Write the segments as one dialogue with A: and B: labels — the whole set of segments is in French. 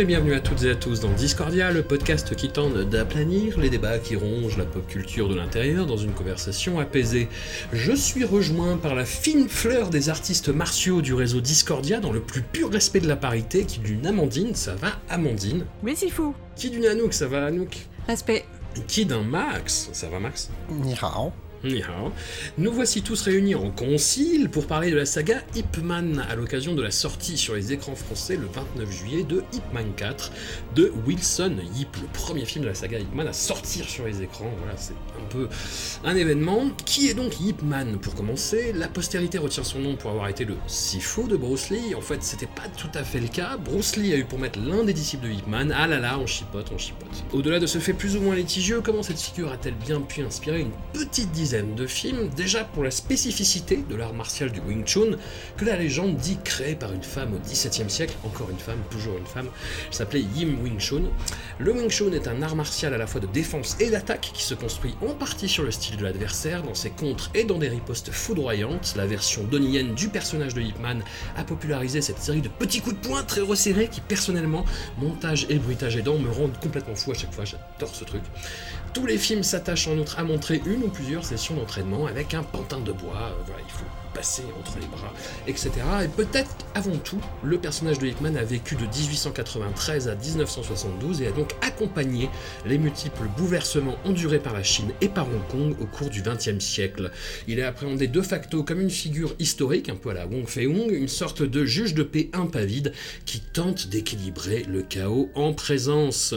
A: et bienvenue à toutes et à tous dans Discordia, le podcast qui tente d'aplanir les débats qui rongent la pop culture de l'intérieur dans une conversation apaisée. Je suis rejoint par la fine fleur des artistes martiaux du réseau Discordia dans le plus pur respect de la parité, qui d'une Amandine, ça va Amandine
B: Oui, c'est fou.
A: Qui d'une Anouk, ça va Anouk
B: Respect.
A: Qui d'un Max, ça va Max
C: Ni hao.
A: Nous voici tous réunis en concile pour parler de la saga Ip Man à l'occasion de la sortie sur les écrans français le 29 juillet de Ip Man 4 de Wilson Yip, le premier film de la saga Ip Man à sortir sur les écrans. Voilà, c'est un peu un événement. Qui est donc Ip Man Pour commencer, la postérité retient son nom pour avoir été le Sifu de Bruce Lee. En fait, c'était pas tout à fait le cas. Bruce Lee a eu pour mettre l'un des disciples de Ip Man. Ah là là, on chipote, on chipote. Au-delà de ce fait plus ou moins litigieux, comment cette figure a-t-elle bien pu inspirer une petite dizaine de films, déjà pour la spécificité de l'art martial du Wing Chun, que la légende dit créé par une femme au XVIIe siècle, encore une femme, toujours une femme, s'appelait Yim Wing Chun. Le Wing Chun est un art martial à la fois de défense et d'attaque qui se construit en partie sur le style de l'adversaire, dans ses contres et dans des ripostes foudroyantes. La version donienne du personnage de Yip Man a popularisé cette série de petits coups de poing très resserrés qui, personnellement, montage et bruitage aidant, me rendent complètement fou à chaque fois, j'adore ce truc. Tous les films s'attachent en outre à montrer une ou plusieurs sessions d'entraînement avec un pantin de bois. Euh, voilà, il faut passer entre les bras, etc. Et peut-être avant tout, le personnage de Hickman a vécu de 1893 à 1972 et a donc accompagné les multiples bouleversements endurés par la Chine et par Hong Kong au cours du XXe siècle. Il est appréhendé de facto comme une figure historique, un peu à la Wong Fei-hung, une sorte de juge de paix impavide qui tente d'équilibrer le chaos en présence.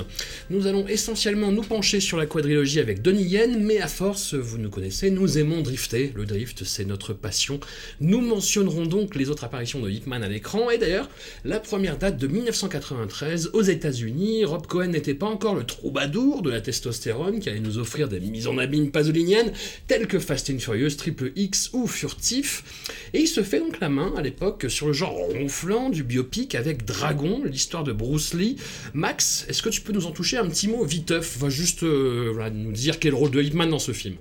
A: Nous allons essentiellement nous pencher sur la quadrilogie avec Donnie Yen, mais à force, vous nous connaissez, nous aimons drifter. Le drift, c'est notre passion nous mentionnerons donc les autres apparitions de Hickman à l'écran, et d'ailleurs, la première date de 1993 aux États-Unis. Rob Cohen n'était pas encore le troubadour de la testostérone qui allait nous offrir des mises en abîme pasoliniennes telles que Fast and Furious, Triple X ou Furtif. Et il se fait donc la main à l'époque sur le genre ronflant du biopic avec Dragon, l'histoire de Bruce Lee. Max, est-ce que tu peux nous en toucher un petit mot viteuf? Va juste euh, nous dire quel rôle de Hickman dans ce film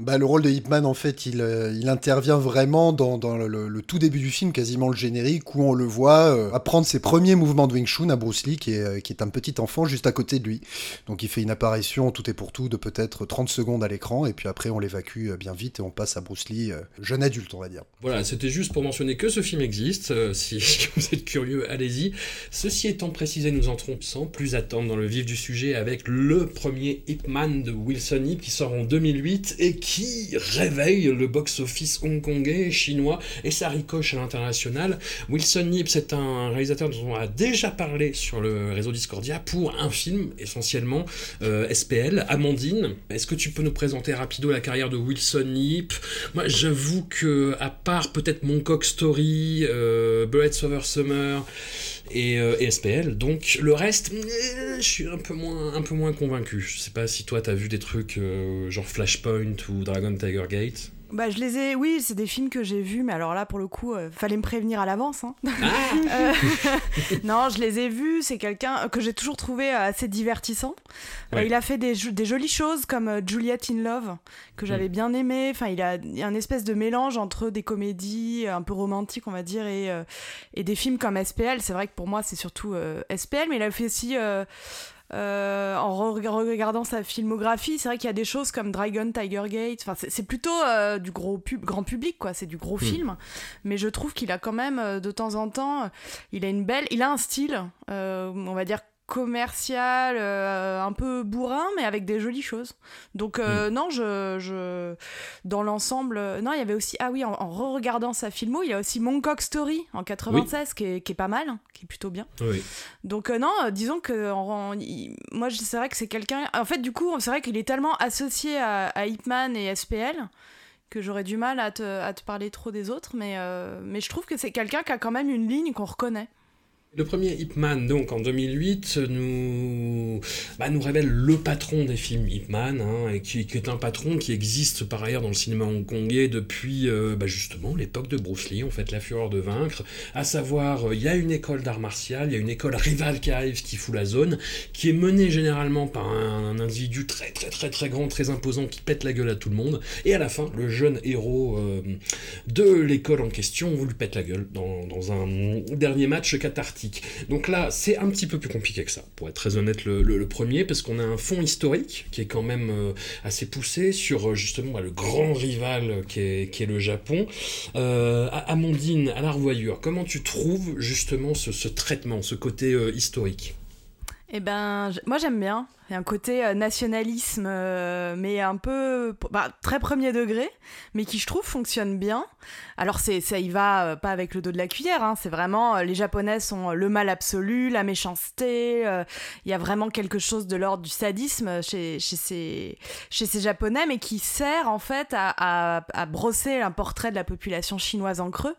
C: bah, le rôle de Hipman, en fait, il, euh, intervient vraiment dans, le, tout début du film, quasiment le générique, où on le voit euh, apprendre ses premiers mouvements de Wing Chun à Bruce Lee, qui est, euh, qui est un petit enfant juste à côté de lui. Donc il fait une apparition tout est pour tout de peut-être 30 secondes à l'écran, et puis après on l'évacue bien vite et on passe à Bruce Lee, jeune adulte, on va dire.
A: Voilà, c'était juste pour mentionner que ce film existe. si vous êtes curieux, allez-y. Ceci étant précisé, nous entrons sans plus attendre dans le vif du sujet avec le premier Hipman de Wilson Hip qui sort en 2008 et qui réveille le box-office hongkongais, chinois, et ça ricoche à l'international. Wilson Yip, c'est un réalisateur dont on a déjà parlé sur le réseau Discordia pour un film essentiellement euh, SPL, Amandine. Est-ce que tu peux nous présenter rapido la carrière de Wilson Yip? Moi, j'avoue que, à part peut-être Mon Cock Story, euh, Over Summer, et, euh, SPL. Donc le reste, je suis un peu moins, un peu moins convaincu. Je sais pas si toi t'as vu des trucs euh, genre Flashpoint ou Dragon Tiger Gate.
B: Bah, je les ai, oui, c'est des films que j'ai vus, mais alors là, pour le coup, euh, fallait me prévenir à l'avance. Hein. Ah euh, non, je les ai vus, c'est quelqu'un que j'ai toujours trouvé assez divertissant. Euh, il a fait des, des, jolies choses comme Juliet in Love, que j'avais mm. bien aimé. Enfin, il a, il a un espèce de mélange entre des comédies un peu romantiques, on va dire, et, et des films comme SPL. C'est vrai que pour moi, c'est surtout SPL, mais il a fait aussi euh, en regardant sa filmographie, c'est vrai qu'il y a des choses comme Dragon, Tiger Gate. Enfin, c'est plutôt euh, du gros pub, grand public, quoi. C'est du gros hmm. film. Mais je trouve qu'il a quand même, euh, de temps en temps, il a une belle, il a un style, on va dire commercial, euh, un peu bourrin, mais avec des jolies choses. Donc euh, mm. non, je, je dans l'ensemble, non, il y avait aussi, ah oui, en, re-regardant sa filmo, il y a aussi Moncock Story en 96 qui, est, qui, est, pas mal, qui est plutôt bien. Donc euh, non, disons que moi, c'est vrai que c'est quelqu'un, en fait, du coup, c'est vrai qu'il est tellement associé à, à Hipman et SPL que j'aurais du mal à te, à te, parler trop des autres, mais, mais je trouve que c'est quelqu'un qui a quand même une ligne qu'on reconnaît.
A: Le premier Hipman, donc en 2008, nous, bah, nous révèle le patron des films Hipman, hein, et qui, est un patron qui existe par ailleurs dans le cinéma hongkongais depuis euh, bah, justement l'époque de Bruce Lee, en fait, La Fureur de Vaincre. À savoir, euh, il y a une école d'art martial, il y a une école rivale qui arrive, qui fout la zone, qui est menée généralement par un, individu très très très très grand, très imposant, qui pète la gueule à tout le monde. Et à la fin, le jeune héros euh, de l'école en question vous lui pète la gueule dans, dans un dernier match cathartique Donc là, c'est un petit peu plus compliqué que ça, pour être très honnête, le, premier, parce qu'on a un fond historique qui est quand même euh, assez poussé sur justement bah, le grand rival qui est, le Japon. Amandine, à la revoyure, comment tu trouves justement ce traitement, ce côté historique?
B: Eh ben, moi j'aime bien. Il y a un côté euh, nationalisme, euh, mais un peu bah, très premier degré, mais qui je trouve fonctionne bien. Alors c'est ça y va euh, pas avec le dos de la cuillère. Hein. c'est vraiment les Japonais sont le mal absolu, la méchanceté. Il y a vraiment quelque chose de l'ordre du sadisme chez, chez, ces, chez ces Japonais, mais qui sert en fait à, à, brosser un portrait de la population chinoise en creux.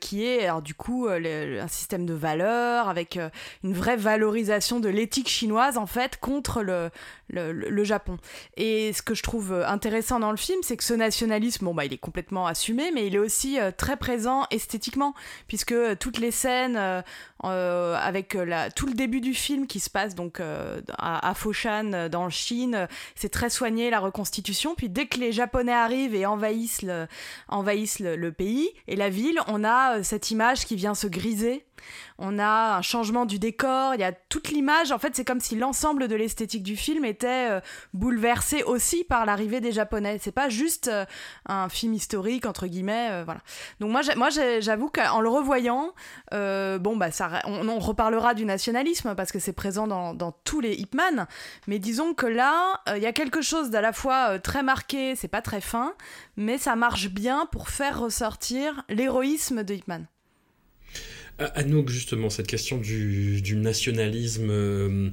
B: Qui est alors du coup un système de valeurs avec une vraie valorisation de l'éthique chinoise en fait contre le, le, Japon. Et ce que je trouve intéressant dans le film, c'est que ce nationalisme, bon bah il est complètement assumé, mais il est aussi très présent esthétiquement, puisque toutes les scènes avec la, tout le début du film qui se passe donc à, Foshan dans Chine, c'est très soigné la reconstitution. Puis dès que les Japonais arrivent et envahissent le, envahissent le pays et la ville, on a euh, cette image qui vient se griser on a un changement du décor, il y a toute l'image. En fait, c'est comme si l'ensemble de l'esthétique du film était euh, bouleversé aussi par l'arrivée des Japonais. C'est pas juste euh, un film historique entre guillemets, euh, voilà. Donc moi, moi, j'avoue qu'en le revoyant, bon bah ça, on, reparlera du nationalisme parce que c'est présent dans, dans, tous les Hipman. Mais disons que là, il y a quelque chose d'à la fois très marqué, c'est pas très fin, mais ça marche bien pour faire ressortir l'héroïsme de Hipman.
A: Anouk, justement, cette question du, du nationalisme.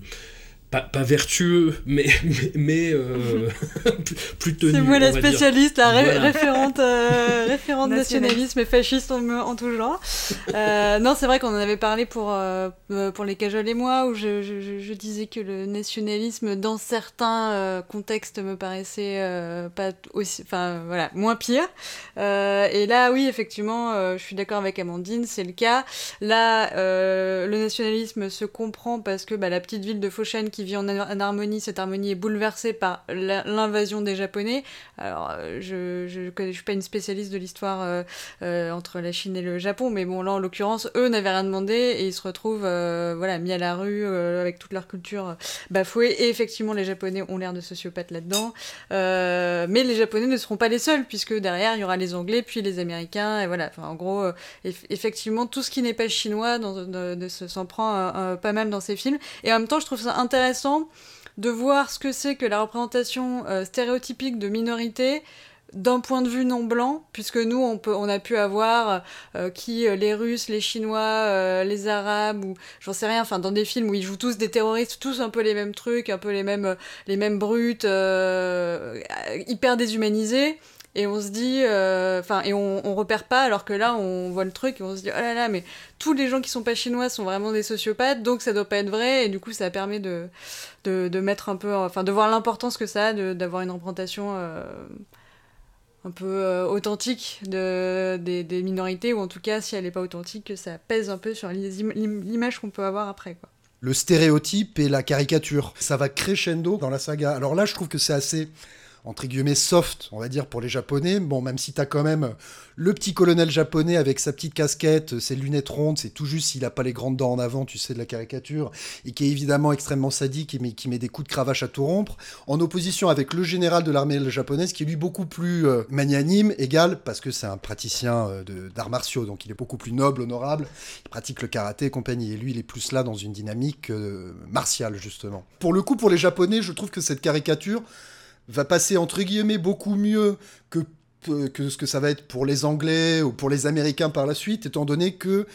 A: Euh, pas, vertueux, mais, mais, euh, plus tenu.
D: C'est moi la spécialiste, la référente, euh, référente nationalisme et fasciste en, en tout genre. Euh, non, c'est vrai qu'on en avait parlé pour, pour les Cajol et moi, où je, je, disais que le nationalisme, dans certains contextes, me paraissait pas aussi, enfin voilà, moins pire. et là, oui, effectivement, je suis d'accord avec Amandine, c'est le cas. Là, le nationalisme se comprend parce que bah, la petite ville de Foshan qui vit en, harmonie, cette harmonie est bouleversée par l'invasion des Japonais. Alors, euh, je je suis pas une spécialiste de l'histoire euh, euh, entre la Chine et le Japon, mais bon, là, en l'occurrence, eux n'avaient rien demandé et ils se retrouvent voilà, mis à la rue avec toute leur culture bafouée. Et effectivement, les Japonais ont l'air de sociopathes là-dedans. mais les Japonais ne seront pas les seuls, puisque derrière, il y aura les Anglais, puis les Américains, et voilà. En gros, effectivement, tout ce qui n'est pas chinois s'en prend pas mal dans ces films. Et en même temps, je trouve ça intéressant de voir ce que c'est que la représentation euh, stéréotypique de minorité d'un point de vue non blanc, puisque nous, on a pu avoir euh, qui euh, les Russes, les Chinois, les Arabes, ou j'en sais rien, enfin dans des films où ils jouent tous des terroristes, tous un peu les mêmes trucs, un peu les mêmes, les mêmes brutes, hyper déshumanisés et on se dit euh, enfin et on, repère pas alors que là on voit le truc et on se dit oh là là mais tous les gens qui sont pas chinois sont vraiment des sociopathes donc ça doit pas être vrai. Et du coup ça permet de de, mettre un peu enfin de voir l'importance que ça a d'avoir une représentation euh, un peu euh, authentique de, des, des, minorités ou en tout cas si elle est pas authentique que ça pèse un peu sur l'image qu'on peut avoir après quoi.
C: Le stéréotype et la caricature ça va crescendo dans la saga. Alors là je trouve que c'est assez entre guillemets soft, on va dire, pour les Japonais. Bon, même si t'as quand même le petit colonel japonais avec sa petite casquette, ses lunettes rondes, c'est tout juste s'il a pas les grandes dents en avant, tu sais, de la caricature, et qui est évidemment extrêmement sadique et qui met des coups de cravache à tout rompre, en opposition avec le général de l'armée japonaise, qui est lui beaucoup plus euh, magnanime, égal, parce que c'est un praticien euh, d'arts martiaux, donc il est beaucoup plus noble, honorable, il pratique le karaté et compagnie, et lui, il est plus là dans une dynamique euh, martiale, justement. Pour le coup, pour les Japonais, je trouve que cette caricature, va passer entre guillemets beaucoup mieux que, que ce que ça va être pour les Anglais ou pour les Américains par la suite, étant donné que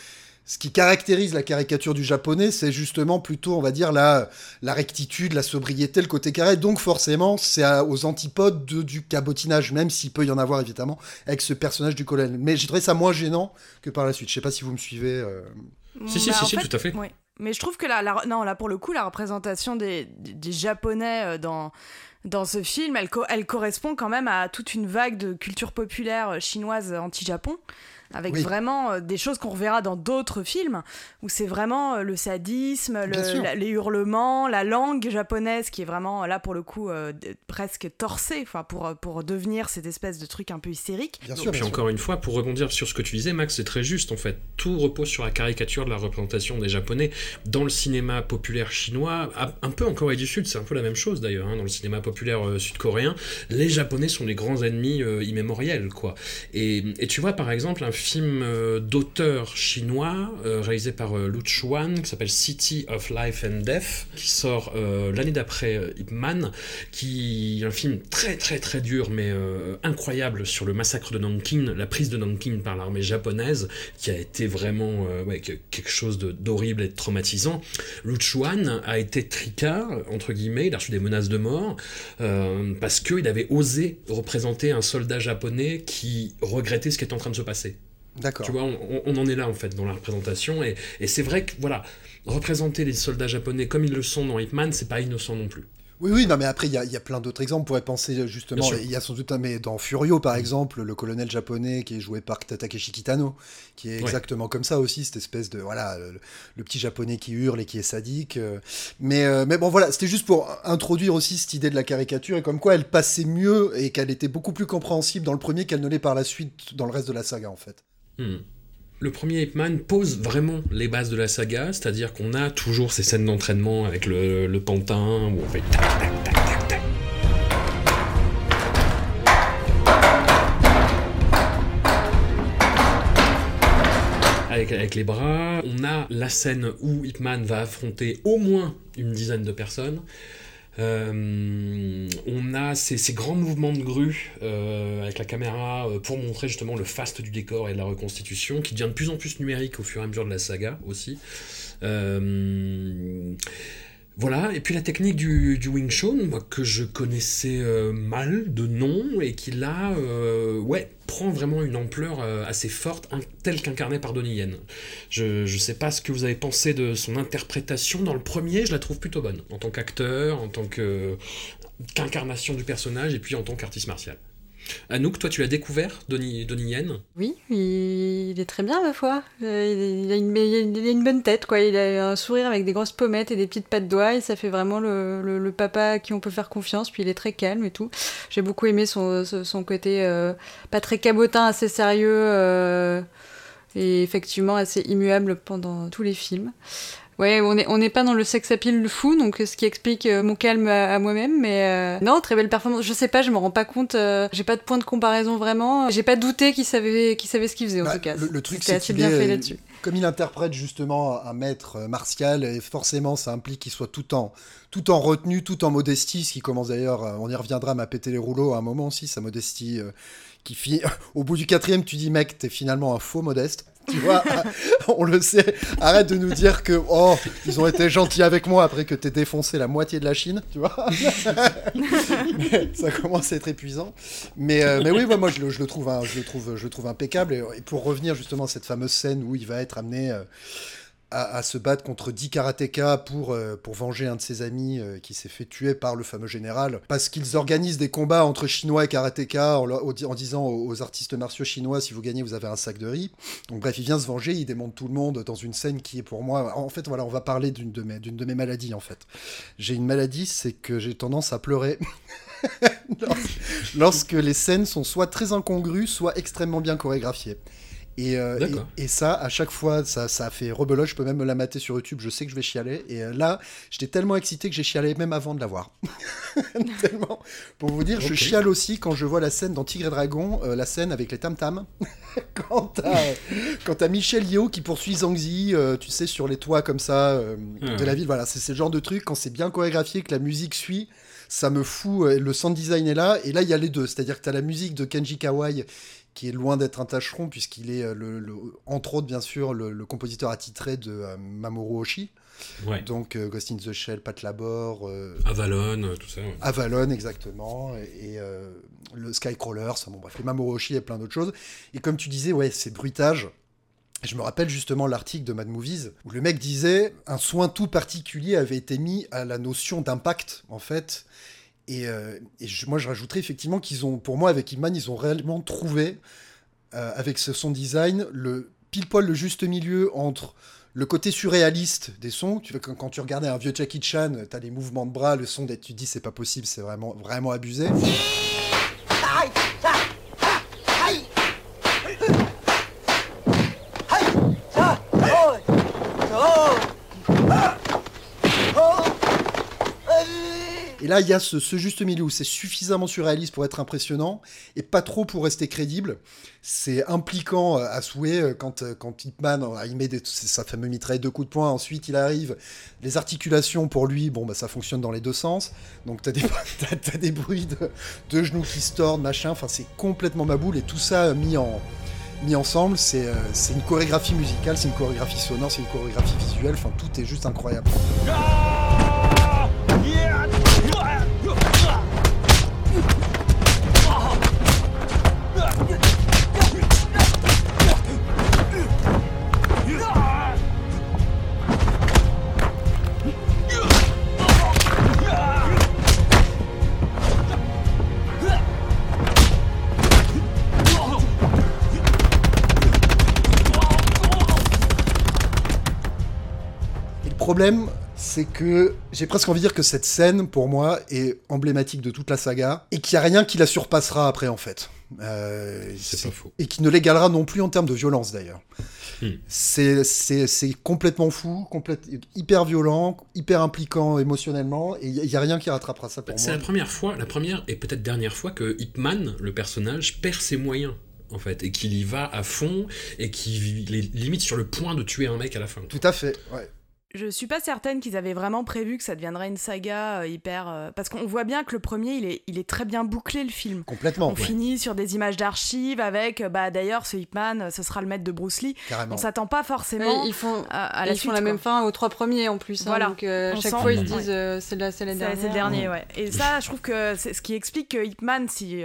C: ce qui caractérise la caricature du japonais, c'est justement plutôt, on va dire, la, la rectitude, la sobriété, le côté carré. Donc forcément, c'est aux antipodes du cabotinage, même s'il peut y en avoir évidemment avec ce personnage du colonel. Mais j'ai trouvé ça moins gênant que par la suite. Je sais pas si vous me suivez. Euh.
A: Si, si, bah, si, tout à fait.
B: Mais je trouve que là, non, là, pour le coup, la représentation des, des Japonais euh, dans dans ce film, elle, elle, correspond quand même à toute une vague de culture populaire euh, chinoise anti-Japon. avec vraiment des choses qu'on reverra dans d'autres films, où c'est vraiment le sadisme, les hurlements, la langue japonaise qui est vraiment là pour le coup presque torsée, enfin pour, pour devenir cette espèce de truc un peu hystérique.
A: Bien sûr. Puis encore une fois, pour rebondir sur ce que tu disais, Max, c'est très juste en fait. Tout repose sur la caricature de la représentation des Japonais dans le cinéma populaire chinois, un peu en Corée du Sud, c'est un peu la même chose d'ailleurs, hein, dans le cinéma populaire euh, sud-coréen, les Japonais sont les grands ennemis euh, immémoriels, quoi. Et, tu vois, par exemple, un film euh, d'auteur chinois réalisé par Lu Chuan qui s'appelle City of Life and Death, qui sort l'année d'après Ip Man, qui est un film très très très dur, mais incroyable sur le massacre de Nanking, la prise de Nanking par l'armée japonaise, qui a été vraiment quelque chose d'horrible et de traumatisant. Lu Chuan a été tricard, entre guillemets, il a reçu des menaces de mort, euh, parce qu'il avait osé représenter un soldat japonais qui regrettait ce qui était en train de se passer.
C: D'accord.
A: Tu vois, on, en est là en fait dans la représentation, et, et c'est vrai que voilà, représenter les soldats japonais comme ils le sont dans Hitman, c'est pas innocent non plus.
C: Oui, oui, non, mais après, il y a, y a, plein d'autres exemples. On pourrait penser justement, il y a sans doute un, mais dans Furio, par exemple, le colonel japonais qui est joué par Takeshi Kitano, qui est exactement comme ça aussi, cette espèce de, voilà, le, petit japonais qui hurle et qui est sadique. Euh. Mais, euh, mais bon, voilà, c'était juste pour introduire aussi cette idée de la caricature et comme quoi elle passait mieux et qu'elle était beaucoup plus compréhensible dans le premier qu'elle ne l'est par la suite dans le reste de la saga, en fait.
A: Hmm le premier Hitman pose vraiment les bases de la saga, c'est-à-dire qu'on a toujours ces scènes d'entraînement avec le, pantin, où on fait tac tac avec, les bras. On a la scène où Hitman va affronter au moins une dizaine de personnes. Euh, on a ces, grands mouvements de grue euh, avec la caméra euh, pour montrer justement le faste du décor et de la reconstitution qui devient de plus en plus numérique au fur et à mesure de la saga aussi. Voilà, et puis la technique du, Wing Chun, que je connaissais euh, mal de nom, et qui là, euh, ouais, prend vraiment une ampleur euh, assez forte, telle qu'incarnée par Donnie Yen. Je ne sais pas ce que vous avez pensé de son interprétation dans le premier, je la trouve plutôt bonne, en tant qu'acteur, en tant qu'incarnation du personnage, et puis en tant qu'artiste martial. Anouk, toi tu l'as découvert, Donnie, Yen?
D: Oui, il, est très bien ma foi. Euh, il, a une, bonne tête, quoi. Il a un sourire avec des grosses pommettes et des petites pattes doigts, et ça fait vraiment le, papa à qui on peut faire confiance, puis il est très calme et tout. J'ai beaucoup aimé son, côté euh, pas très cabotin, assez sérieux, euh, et effectivement assez immuable pendant tous les films. Ouais, on n'est on pas dans le sex appeal fou, donc ce qui explique euh, mon calme à, moi-même. Mais euh, non, très belle performance. Je sais pas, je me rends pas compte. Euh, j'ai pas de point de comparaison vraiment. J'ai pas douté qu'il savait, qu'il savait ce qu'il faisait en bah, tout cas.
C: Le, truc, c'est assez bien fait là-dessus. Comme il interprète justement un maître martial, et forcément ça implique qu'il soit tout en, tout en retenue, tout en modestie, ce qui commence d'ailleurs, on y reviendra, à péter les rouleaux à un moment aussi, sa modestie qui. Au bout du quatrième, tu dis, mec, t'es finalement un faux modeste. Tu vois, on le sait. Arrête de nous dire que oh, ils ont été gentils avec moi après que t'aies défoncé la moitié de la Chine, tu vois. ça commence à être épuisant. Mais, euh, mais oui, moi, je, le, je, le trouve, je le trouve, je le trouve impeccable. Et, pour revenir justement à cette fameuse scène où il va être amené. Euh, à, se battre contre 10 karatékas pour, euh, pour venger un de ses amis euh, qui s'est fait tuer par le fameux général. Parce qu'ils organisent des combats entre Chinois et karatékas en, disant aux, artistes martiaux chinois si vous gagnez, vous avez un sac de riz. Donc bref, il vient se venger, il démonte tout le monde dans une scène qui est pour moi. En fait, voilà, on va parler d'une de mes, de mes maladies en fait. J'ai une maladie, c'est que j'ai tendance à pleurer. lorsque les scènes sont soit très incongrues, soit extrêmement bien chorégraphiées. Euh, et, et, ça, à chaque fois, ça, ça a fait rebelote. Je peux même me la mater sur YouTube. Je sais que je vais chialer. Et euh, là, j'étais tellement excité que j'ai chialé même avant de la voir. tellement. Pour vous dire, je chiale aussi quand je vois la scène dans Tigre et Dragon, euh, la scène avec les tam tam. quand t'as Michel Yeo qui poursuit Zangzi, tu sais, sur les toits comme ça de la ville. Voilà, c'est ce genre de truc quand c'est bien chorégraphié, que la musique suit ça me fout. Le sound design est là, et là il y a les deux. C'est-à-dire que tu as la musique de Kenji Kawai qui est loin d'être un tâcheron, puisqu'il est, euh, le, entre autres, bien sûr, le, compositeur attitré de euh, Mamoru Oshii. Donc euh, Ghost in the Shell, Pat Labor.
A: Avalon, tout ça.
C: Avalon, exactement. Et, le Skycrawler, ça, bon, bref, les Mamoru Oshii et plein d'autres choses. Et comme tu disais, ouais, ces bruitages. Je me rappelle justement l'article de Mad Movies où le mec disait un soin tout particulier avait été mis à la notion d'impact en fait et, euh, moi, je rajouterais effectivement qu'ils ont, pour moi, avec Iman, ils ont réellement trouvé avec ce son design, le pile poil le juste milieu entre le côté surréaliste des sons. Tu vois, quand, tu regardais un vieux Jackie Chan, tu as des mouvements de bras, le son, tu te dis c'est pas possible, c'est vraiment, vraiment abusé. Là, il y a ce, juste milieu où c'est suffisamment surréaliste pour être impressionnant et pas trop pour rester crédible. C'est impliquant euh, à souhait euh, quand, euh, quand Hitman, il met sa fameuse mitraille de coups de poing, ensuite il arrive. Les articulations pour lui, bon, bah, ça fonctionne dans les deux sens. Donc t'as des, as, des bruits de, genoux qui se tordent, machin. Enfin, c'est complètement maboule et tout ça mis en mis ensemble, c'est une chorégraphie musicale, c'est une chorégraphie sonore, c'est une chorégraphie visuelle, enfin tout est juste incroyable. Problème, c'est que j'ai presque envie de dire que cette scène, pour moi, est emblématique de toute la saga, et qu'il n'y a rien qui la surpassera après, en fait.
A: Euh, c'est pas faux.
C: Et qui ne l'égalera non plus en termes de violence, d'ailleurs. Hmm. C'est complètement fou, hyper violent, hyper impliquant émotionnellement, et il n'y a, rien qui rattrapera ça pour moi.
A: C'est la première fois, la première et peut-être dernière fois que Hitman, le personnage, perd ses moyens en fait, et qu'il y va à fond, et qu'il est limite sur le point de tuer un mec à la fin.
C: Tout à fait, ouais
B: je suis pas certaine qu'ils avaient vraiment prévu que ça deviendrait une saga euh, hyper. Euh, parce qu'on voit bien que le premier, il est, il est très bien bouclé, le film.
C: Complètement.
B: On finit sur des images d'archives avec, euh, bah d'ailleurs, ce Hitman, ce sera le maître de Bruce Lee.
C: Carrément.
B: On s'attend pas forcément
D: ils font, à, la ils font la même fin aux trois premiers en plus. Hein, voilà. donc chaque fois, ils disent c'est la,
B: c'est la
D: dernière.
B: C'est le dernier, ouais. Et ça, je trouve que c'est ce qui explique que Hitman, si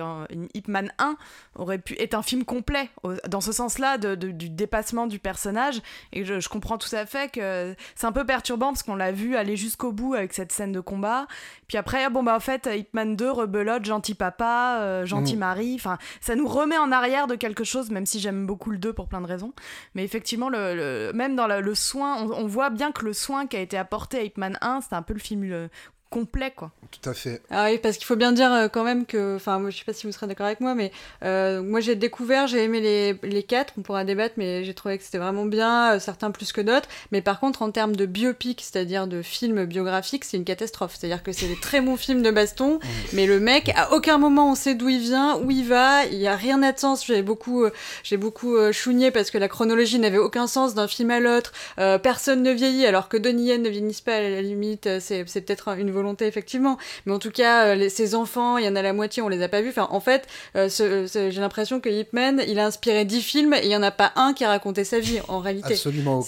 B: Hitman 1 aurait pu être un film complet, dans ce sens-là, de, du dépassement du personnage. Et je, je comprends tout à fait que c'est un peu perturbant parce qu'on on l'a vu aller jusqu'au bout avec cette scène de combat. Puis après, bon bah en fait, Hitman 2, rebelote, gentil papa, euh, gentil mm. mari. Enfin, ça nous remet en arrière de quelque chose, même si j'aime beaucoup le 2 pour plein de raisons. Mais effectivement, le, même dans le, soin, on, voit bien que le soin qui a été apporté à Hitman 1, c'était un peu le film complet, quoi.
C: Tout à fait.
D: Ah oui, parce qu'il faut bien dire euh, quand même que, enfin, je sais pas si vous serez d'accord avec moi, mais euh, moi j'ai découvert, j'ai aimé les, les quatre, on pourra débattre, mais j'ai trouvé que c'était vraiment bien, euh, certains plus que d'autres. Mais par contre, en termes de biopic, c'est-à-dire de film biographique, c'est une catastrophe. C'est-à-dire que c'est des très bons films de baston, mais le mec, à aucun moment on sait d'où il vient, où il va, il y a rien de sens. J'ai beaucoup, j'ai beaucoup chougné parce que la chronologie n'avait aucun sens d'un film à l'autre. personne ne vieillit, alors que Donnie Yen ne vieillisse pas à la limite, c'est peut-être une volonté effectivement mais en tout cas, euh, les, ses enfants, il y en a la moitié, on les a pas vus. Enfin, en fait, euh, j'ai l'impression que Hipman, il a inspiré 10 films et il y en a pas un qui a raconté sa vie, en réalité.
C: Absolument aucun.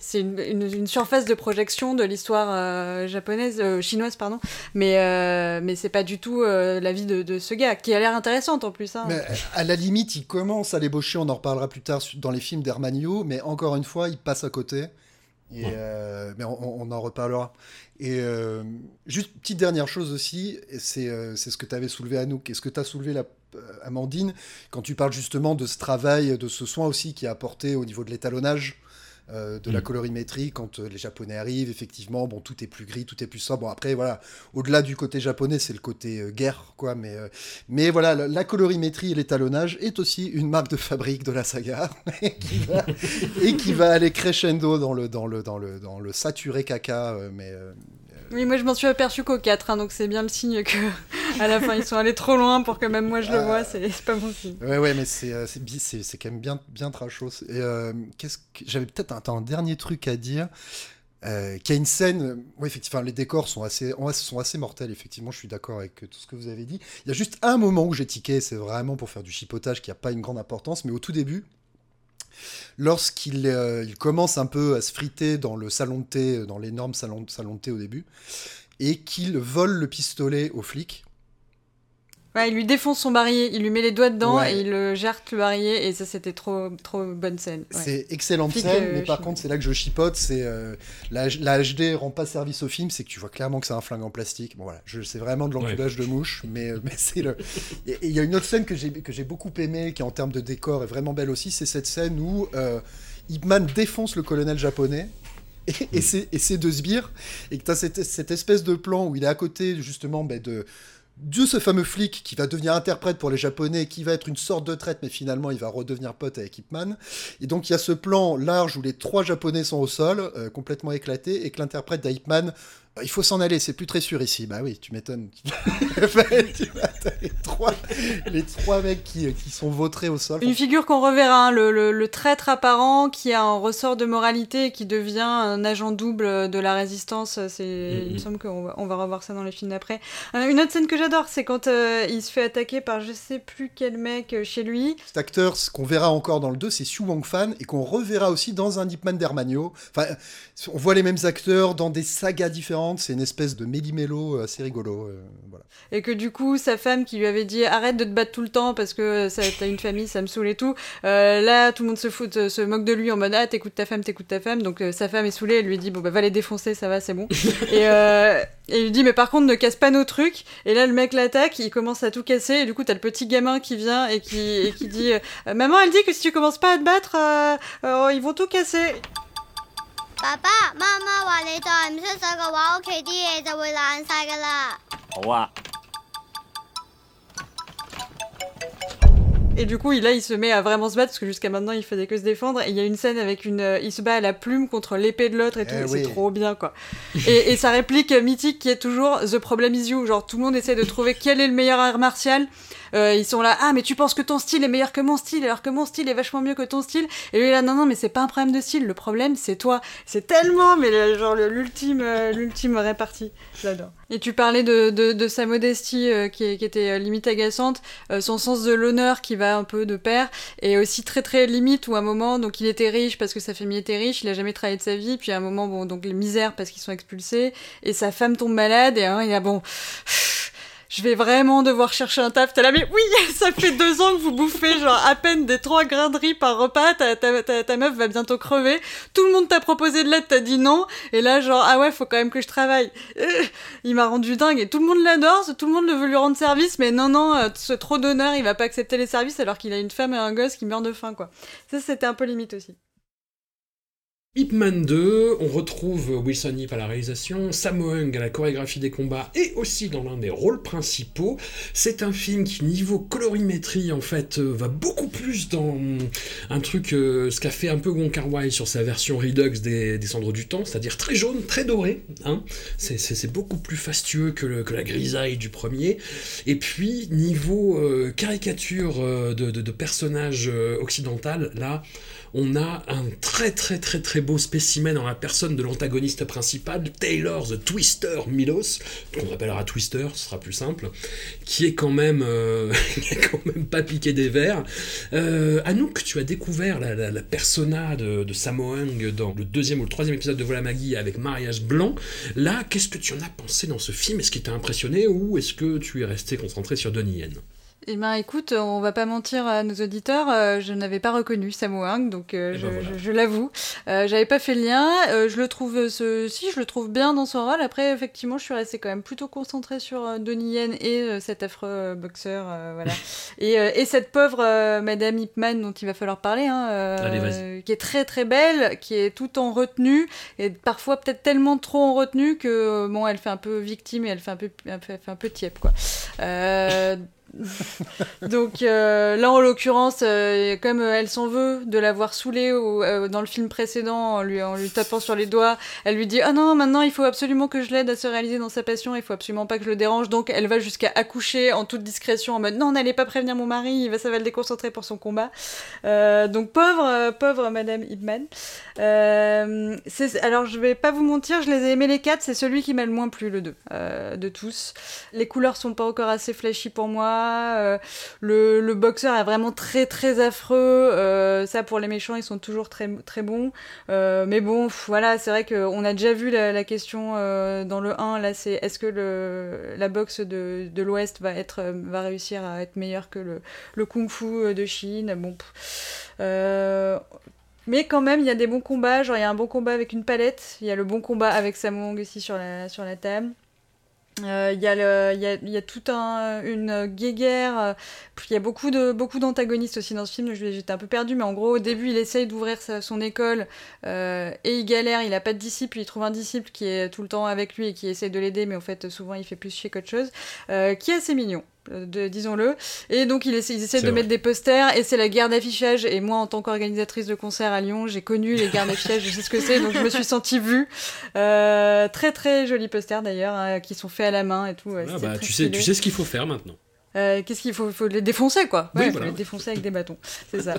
D: C'est une, une, surface de projection de l'histoire euh, japonaise, chinoise, pardon. Mais, mais c'est pas du tout la vie de, de, ce gars, qui a l'air intéressante en plus. Hein.
C: Mais à la limite, il commence à l'ébaucher, on en reparlera plus tard dans les films d'Hermanio, mais encore une fois, il passe à côté. Et, mais on, on, en reparlera. Et euh, juste petite dernière chose aussi, euh, c'est ce que tu avais soulevé Anouk, et ce que tu as soulevé la, euh, Amandine, quand tu parles justement de ce travail, de ce soin aussi qui est apporté au niveau de l'étalonnage. De la mm. colorimétrie quand les japonais arrivent effectivement bon tout est plus gris tout est plus sobre bon après voilà au-delà du côté japonais c'est le côté guerre quoi mais mais voilà la, colorimétrie et l'étalonnage est aussi une marque de fabrique de la saga et, qui va, et qui va aller crescendo dans le dans le dans le dans le saturé caca mais
D: oui, moi je m'en suis aperçu qu'au 4, hein, donc c'est bien le signe que à la fin ils sont allés trop loin pour que même moi je le vois, c'est pas bon signe.
C: Ouais, ouais, mais c'est euh, c'est quand même bien, bien trashos. Et euh, qu'est-ce que j'avais peut-être un, un, dernier truc à dire. Euh, qui a une scène, oui, effectivement, les décors sont assez, sont assez mortels, effectivement, je suis d'accord avec tout ce que vous avez dit. Il y a juste un moment où j'ai tiqué, c'est vraiment pour faire du chipotage qui n'a pas une grande importance, mais au tout début, lorsqu'il euh, commence un peu à se friter dans le salon de thé, dans l'énorme salon, salon de thé au début, et qu'il vole le pistolet aux flics.
D: Ouais, il lui défonce son barillet, il lui met les doigts dedans et il le jette le barillet et ça c'était trop trop bonne scène.
C: C'est excellente scène, mais par contre c'est là que je chipote, c'est euh, la, la, HD rend pas service au film, c'est que tu vois clairement que c'est un flingue en plastique. Bon voilà, c'est vraiment de l'enculage de mouche, mais, euh, mais c'est le. Et il y a une autre scène que j'ai que j'ai beaucoup aimé, qui en termes de décor est vraiment belle aussi, c'est cette scène où euh, Ipman défonce le colonel japonais et, et c'est deux sbires, et que tu as cette, cette, espèce de plan où il est à côté justement ben, de, de ce fameux flic qui va devenir interprète pour les Japonais, qui va être une sorte de traite, mais finalement il va redevenir pote avec Ipman. Et donc il y a ce plan large où les trois Japonais sont au sol, euh, complètement éclatés, et que l'interprète d'Ipman bah, il faut s'en aller, c'est plus très sûr ici. Bah oui, tu m'étonnes. les, trois, les trois mecs qui, qui, sont vautrés au sol.
D: Une figure qu'on reverra, hein, le, le, traître apparent qui a un ressort de moralité et qui devient un agent double de la résistance. C'est, Il me mm-hmm. semble qu'on va, on va revoir ça dans les films d'après. Euh, une autre scène que j'adore, c'est quand euh, il se fait attaquer par je sais plus quel mec euh, chez lui.
C: Cet acteur, ce qu'on verra encore dans le 2, c'est Xu Wang Fan et qu'on reverra aussi dans un Deepman d'Hermanio. Enfin, on voit les mêmes acteurs dans des sagas différentes c'est une espèce de méli-mélo euh, assez rigolo. Euh, voilà.
D: Et que du coup, sa femme qui lui avait dit arrête de te battre tout le temps parce que t'as une famille, ça me saoule et tout. Euh, là, tout le monde se fout, se moque de lui en mode ah t'écoutes ta femme, t'écoutes ta femme. Donc sa femme est saoulée, elle lui dit bon bah va les défoncer, ça va, c'est bon. et, il lui dit mais par contre ne casse pas nos trucs. Et là le mec l'attaque, il commence à tout casser. Et du coup t'as le petit gamin qui vient et qui, et qui dit maman elle dit que si tu commences pas à te battre, ils vont tout casser. 爸爸妈妈话你再唔出手嘅话，屋企啲嘢就会烂晒噶啦。好啊。 Et du coup, là, il se met à vraiment se battre parce que jusqu'à maintenant, il faisait que se défendre. Et il y a une scène avec une, euh, il se bat à la plume contre l'épée de l'autre et tout. Eh c'est trop bien, quoi. et, et, sa réplique mythique qui est toujours The problem is you. Genre, tout le monde essaie de trouver quel est le meilleur art martial. Euh, ils sont là, ah, mais tu penses que ton style est meilleur que mon style, alors que mon style est vachement mieux que ton style. Et lui, là, non, non, mais c'est pas un problème de style. Le problème, c'est toi. C'est tellement, mais genre, l'ultime, euh, l'ultime répartie. J'adore. Et tu parlais de, de, sa modestie euh, qui, qui, était limite agaçante, son sens de l'honneur qui va un peu de pair, et aussi très très limite où à un moment, donc il était riche parce que sa famille était riche, il a jamais travaillé de sa vie, puis à un moment, bon, donc les misères parce qu'ils sont expulsés, et sa femme tombe malade, et hein, il a bon je vais vraiment devoir chercher un taf. T'es là, mais oui, ça fait deux ans que vous bouffez genre à peine des trois grains de riz par repas, ta, ta, ta, meuf va bientôt crever, tout le monde t'a proposé de l'aide, t'as dit non, et là genre, ah ouais, faut quand même que je travaille. Euh, il m'a rendu dingue, et tout le monde l'adore, tout le monde veut lui rendre service, mais non, non, euh, ce trop d'honneur, il va pas accepter les services alors qu'il a une femme et un gosse qui meurent de faim, quoi. Ça, c'était un peu limite aussi.
A: Ip Man 2, on retrouve Wilson Yip à la réalisation, Sammo Hung à la chorégraphie des combats et aussi dans l'un des rôles principaux. C'est un film qui, niveau colorimétrie, en fait, euh, va beaucoup plus dans un truc, euh, ce qu'a fait un peu Wong sur sa version Redux des, Cendres du Temps, c'est-à-dire très jaune, très doré. Hein. C'est beaucoup plus fastueux que, la grisaille du premier. Et puis, niveau euh, caricature de, de, de personnage occidental, là, on a un très très très très beau spécimen dans la personne de l'antagoniste principal, Taylor the Twister Milos, qu'on appellera Twister, ce sera plus simple, qui est quand même, euh, pas piqué des verres. Euh, Anouk, tu as découvert la, persona de, de Sammo dans le deuxième ou le troisième épisode de Voilà Maggie avec Mariage Blanc. Là, qu'est-ce que tu en as pensé dans ce film? Est-ce qu'il t'a impressionné ou est-ce que tu es resté concentré sur Donnie Yen?
D: Eh ben écoute, on va pas mentir à nos auditeurs, euh, je n'avais pas reconnu Sammo Hung, donc euh, eh ben je, l'avoue. Euh, j'avais pas fait le lien. je le trouve, ce... si je le trouve bien dans son rôle. Après, effectivement, je suis restée quand même plutôt concentrée sur Donnie Yen et cet affreux boxeur, voilà. et, et, cette pauvre Madame Hipman dont il va falloir parler, hein, qui est très très belle, qui est tout en retenue et parfois peut-être tellement trop en retenue que bon, elle fait un peu victime et elle fait un peu, elle fait un peu tiep quoi. Donc euh, là, en l'occurrence, euh, comme elle s'en veut de l'avoir saoulée euh, dans le film précédent en lui, en lui tapant sur les doigts, elle lui dit Ah non, maintenant il faut absolument que je l'aide à se réaliser dans sa passion, il faut absolument pas que je le dérange. Donc elle va jusqu'à accoucher en toute discrétion en mode Non, n'allez pas prévenir mon mari, ça va le déconcentrer pour son combat. donc pauvre, pauvre Madame Ibman. alors je vais pas vous mentir, je les ai aimés les quatre, c'est celui qui m'a le moins plu, le 2 de tous. Les couleurs sont pas encore assez flashy pour moi. Froid. le, boxeur est vraiment très très affreux. ça, pour les méchants, ils sont toujours très très bons. mais bon, voilà, c'est vrai qu'on a déjà vu la, question dans le 1. Là, c'est est-ce que le, la boxe de, l'Ouest va réussir à être meilleure que le, kung-fu de Chine? Mais quand même, il y a des bons combats. Genre, il y a un bon combat avec une palette. Il y a le bon combat avec Samung aussi sur sur la table. Euh, il y, y, a, toute un, une guéguerre. Il y a beaucoup de beaucoup d'antagonistes aussi dans ce film. J'étais un peu perdu, mais en gros, au début, il essaye d'ouvrir son école euh, et il galère. Il a pas de disciple. Il trouve un disciple qui est tout le temps avec lui et qui essaye de l'aider, mais en fait, souvent, il fait plus chier qu'autre chose. Euh, qui est assez mignon disons-le. Et donc ils essaient, ils essaient de mettre des posters et c'est la guerre d'affichage. Et moi, en tant qu'organisatrice de concert à Lyon, j'ai connu les guerres d'affichage, je sais ce que c'est, donc je me suis sentie vue. Euh, très très jolis posters d'ailleurs, hein, qui sont faits à la main et tout.
A: Ah bah, tu, sais, tu sais ce qu'il faut faire maintenant.
D: Euh, qu'est-ce qu'il faut, faut les défoncer quoi ouais, faut les défoncer avec des bâtons, c'est ça.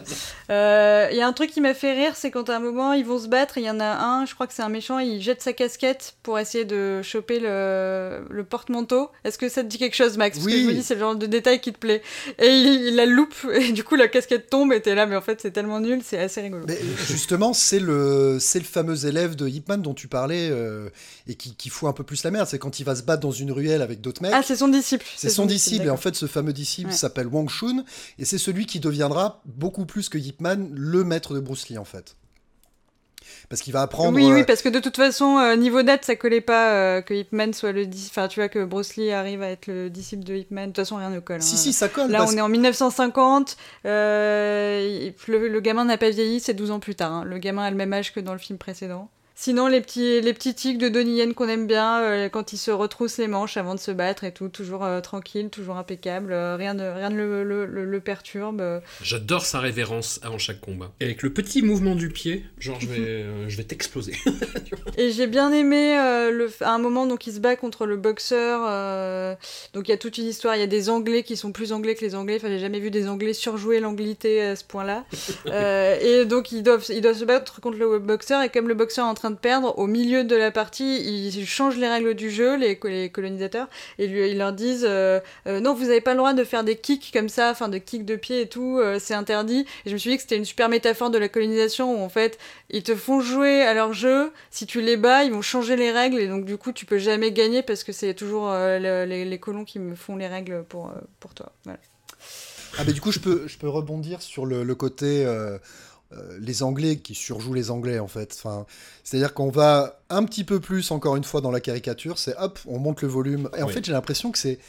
D: Il euh, y a un truc qui m'a fait rire, c'est quand à un moment ils vont se battre, il y en a un, je crois que c'est un méchant, il jette sa casquette pour essayer de choper le, le porte-manteau. Est-ce que ça te dit quelque chose, Max? Parce que je me dis c'est le genre de détail qui te plaît. Et il, la loupe et du coup la casquette tombe et t'es là, mais en fait c'est tellement nul, c'est assez rigolo.
C: Mais justement, c'est le c'est le fameux élève de Hipman dont tu parlais euh, et qui, qui fout un peu plus la merde. C'est quand il va se battre dans une ruelle avec d'autres mecs.
D: Ah, c'est son disciple.
C: C'est son, disciple, et en fait ce fameux disciple s'appelle Wang Shun, et c'est celui qui deviendra beaucoup plus que Yip Man le maître de Bruce Lee en fait. Parce qu'il va apprendre.
D: Oui, oui, euh, parce que de toute façon, euh, niveau date, ça collait pas euh, que Ip Man soit le. Enfin, tu vois, que Bruce Lee arrive à être le disciple de Ip Man. De toute façon, rien ne colle.
C: Si, hein. si, ça colle.
D: Là, on est en 1950. Le, le, gamin n'a pas vieilli, c'est 12 ans plus tard. Hein. Le gamin a le même âge que dans le film précédent. Sinon, les petits, les petits tics de Donnie Yen qu'on aime bien, euh, quand il se retrousse les manches avant de se battre et tout, toujours euh, tranquille, toujours impeccable, euh, rien ne, rien le, le, le, perturbe.
A: J'adore sa révérence avant chaque combat. Et avec le petit mouvement du pied, genre je vais, je vais t'exploser.
D: et j'ai bien aimé le, à un moment, donc il se bat contre le boxeur. donc il y a toute une histoire, il y a des Anglais qui sont plus Anglais que les Anglais. Enfin, j'ai jamais vu des Anglais surjouer l'anglité à ce point-là. et donc ils doivent, ils doivent se battre contre le boxeur, et comme le boxeur est en train de perdre, au milieu de la partie, ils changent les règles du jeu, les, colonisateurs, et lui, ils leur disent euh, euh, non, vous n'avez pas le droit de faire des kicks comme ça, enfin de kicks de pied et tout, euh, c'est interdit. Et je me suis dit que c'était une super métaphore de la colonisation où en fait, ils te font jouer à leur jeu, si tu les bats, ils vont changer les règles, et donc du coup, tu peux jamais gagner parce que c'est toujours les, colons qui me font les règles pour, pour toi.
C: Ah, mais du coup, je peux, je peux rebondir sur le côté. Euh, les Anglais qui surjouent les Anglais en fait. Enfin, c'est-à-dire qu'on va un petit peu plus encore une fois dans la caricature, c'est hop, on monte le volume. Et en fait, j'ai l'impression que c'est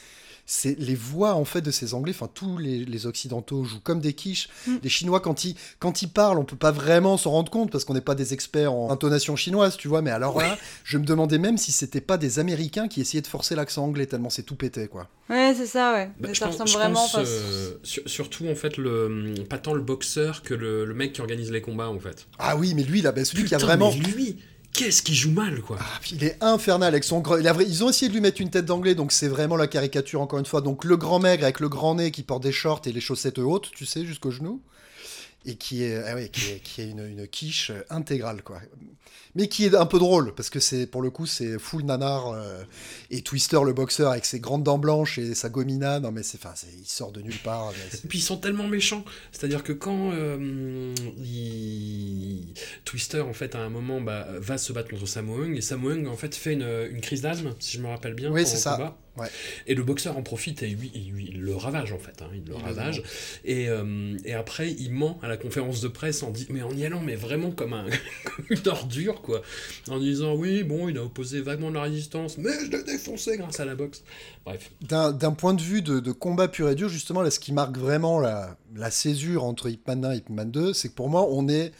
C: c'est les voix en fait de ces Anglais, enfin tous les, Occidentaux jouent comme des quiches. Mm. Les Chinois quand ils quand ils parlent, on peut pas vraiment s'en rendre compte parce qu'on n'est pas des experts en intonation chinoise, tu vois. Mais alors là, je me demandais même si c'était pas des Américains qui essayaient de forcer l'accent anglais tellement c'est tout pété quoi.
D: Ouais, c'est ça, ouais.
A: Bah, ça ressemble vraiment. Euh, surtout en fait le pas tant le boxeur que le, mec qui organise les combats en fait.
C: Ah oui, mais lui là, bah, celui qui a vraiment.
A: lui qu'est-ce qu'il joue mal, quoi.
C: Ah, il est infernal avec son grand. Ils ont essayé de lui mettre une tête d'anglais, donc c'est vraiment la caricature encore une fois. Donc le grand maigre avec le grand nez qui porte des shorts et les chaussettes hautes, tu sais, jusqu'aux genoux et qui est, ah qui est, qui est une, une, quiche intégrale, quoi. Mais qui est un peu drôle, parce que c'est, pour le coup, c'est full nanar, euh, et Twister, le boxeur, avec ses grandes dents blanches et sa gomina, non mais c'est, enfin, il sort de nulle part.
A: Et puis ils sont tellement méchants, c'est-à-dire que quand euh, Twister, en fait, à un moment, bah, va se battre contre Samoung, et Samoung, en fait, fait une, une crise d'asthme, si je me rappelle bien.
C: Oui, c'est ça.
A: Et le boxeur en profite et lui, il, le ravage en fait, hein, il le ravage. Et, euh, et, après, il ment à la conférence de presse en, dit, mais en y allant, mais vraiment comme, un, une ordure, quoi. En disant, oui, bon, il a opposé vaguement la résistance, mais je l'ai défoncé grâce à la boxe. Bref.
C: D'un point de vue de, de, combat pur et dur, justement, là, ce qui marque vraiment la, la césure entre Ip Man 1 et Ip Man 2, c'est que pour moi, on est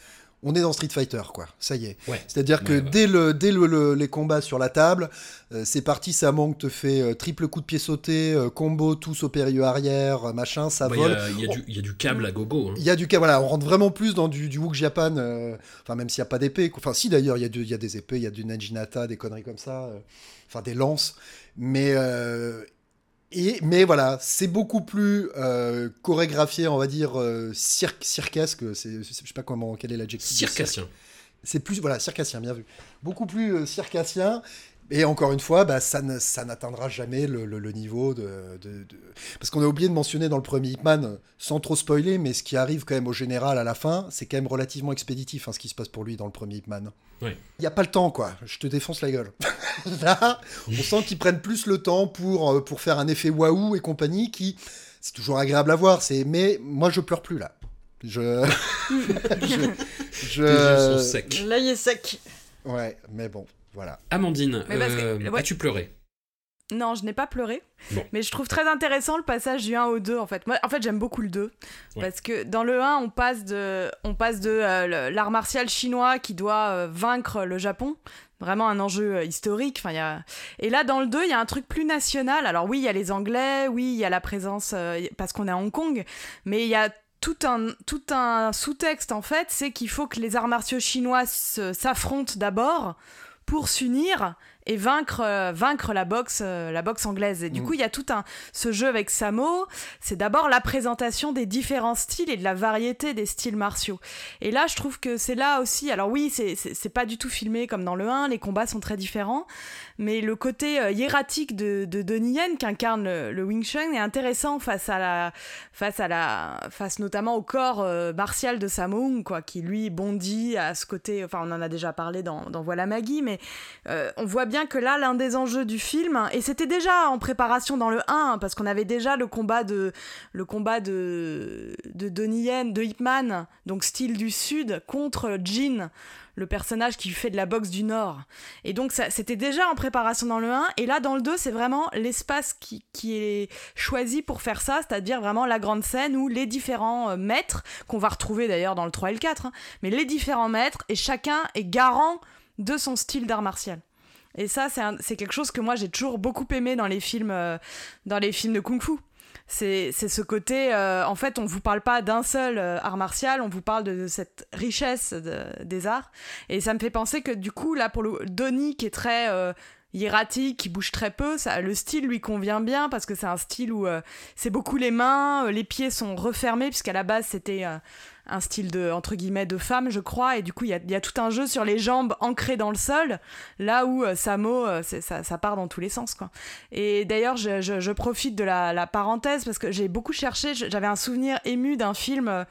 C: on est dans Street Fighter, quoi. Ça y est. C'est-à-dire que dès, le, dès le, les combats sur la table, euh, c'est parti, ça manque, te fait euh, triple coup de pied sauté, euh, combo, tous au périlleux arrière, machin, ça bah, vole.
A: Il y, y, a du câble à gogo.
C: Hein. Il y a du câble, voilà, on rentre vraiment plus dans du, du Wook Japan, enfin, même s'il n'y a pas d'épée. Enfin, si d'ailleurs, il y, y, a des épées, il y a du Najinata, des conneries comme ça, enfin, des lances. Mais mais voilà, c'est beaucoup plus euh, chorégraphié, on va dire, euh, circasque. Je sais pas comment, quel est l'adjectif.
A: Circassien.
C: C'est plus, voilà, circassien, bien vu. Beaucoup plus euh, circassien. Et encore une fois, bah, ça, n'atteindra jamais le, niveau de... Parce qu'on a oublié de mentionner dans le premier Hitman, sans trop spoiler, mais ce qui arrive quand même au général à la fin, c'est quand même relativement expéditif, hein, ce qui se passe pour lui dans le premier Hitman. Il n'y a pas le temps, quoi. Je te défonce la gueule. Là, on sent qu'ils prennent plus le temps pour, euh, pour faire un effet waouh et compagnie qui... C'est toujours agréable à voir, mais moi je pleure plus là. Je.
A: je... je... sec.
D: Là, il est sec.
C: Ouais, mais bon, voilà.
A: Amandine, euh, as-tu pleuré?
B: Non, je n'ai pas pleuré, mais je trouve très intéressant le passage du 1 au 2 en fait. Moi, en fait, j'aime beaucoup le 2 parce que dans le 1, on passe de on passe de euh, l'art martial chinois qui doit euh, vaincre le Japon, vraiment un enjeu historique, enfin y a... et là dans le 2, il y a un truc plus national. Alors oui, il y a les Anglais, oui, il y a la présence parce qu'on est à Hong Kong, mais il y a tout un, tout un sous-texte en fait, c'est qu'il faut que les arts martiaux chinois s'affrontent d'abord pour s'unir et vaincre, euh, vaincre la boxe, euh, la boxe anglaise. Et du mm. coup, il y a tout un ce jeu avec Samo. C'est d'abord la présentation des différents styles et de la variété des styles martiaux. Et là, je trouve que c'est là aussi. Alors oui, c'est pas du tout filmé comme dans le 1. Les combats sont très différents, mais le côté euh, hiératique de, de Donnie Yen qui incarne le, Wing Chun est intéressant face à la, face à la, face notamment au corps martial de Samo quoi, qui lui bondit à ce côté. Enfin, on en a déjà parlé dans, dans Voilà Maggie, mais on voit bien que là, l'un des enjeux du film, et c'était déjà en préparation dans le 1, parce qu'on avait déjà le combat de le combat de, de Donnie Yen, de Hipman, donc style du Sud, contre Jin, le personnage qui fait de la boxe du Nord. Et donc c'était déjà en préparation dans le 1, et là dans le 2, c'est vraiment l'espace qui, qui, est choisi pour faire ça, c'est-à-dire vraiment la grande scène où les différents euh, maîtres, qu'on va retrouver d'ailleurs dans le 3 et le 4, hein, mais les différents maîtres, et chacun est garant de son style d'art martial. Et ça, c'est quelque chose que moi j'ai toujours beaucoup aimé dans les films, euh, dans les films de kung-fu. C'est ce côté, euh, en fait, on vous parle pas d'un seul euh, art martial, on vous parle de, cette richesse des arts. Et ça me fait penser que du coup, là, pour le Donnie, qui est très hiératique, qui bouge très peu, ça, le style lui convient bien parce que c'est un style où c'est beaucoup les mains, les pieds sont refermés, puisqu'à la base c'était un style de entre de femme je crois. Et du coup il y a, tout un jeu sur les jambes ancrées dans le sol là où euh, Samo euh, ça, part dans tous les sens quoi. Et d'ailleurs je, profite de la, parenthèse parce que j'ai beaucoup cherché. J'avais un souvenir ému d'un film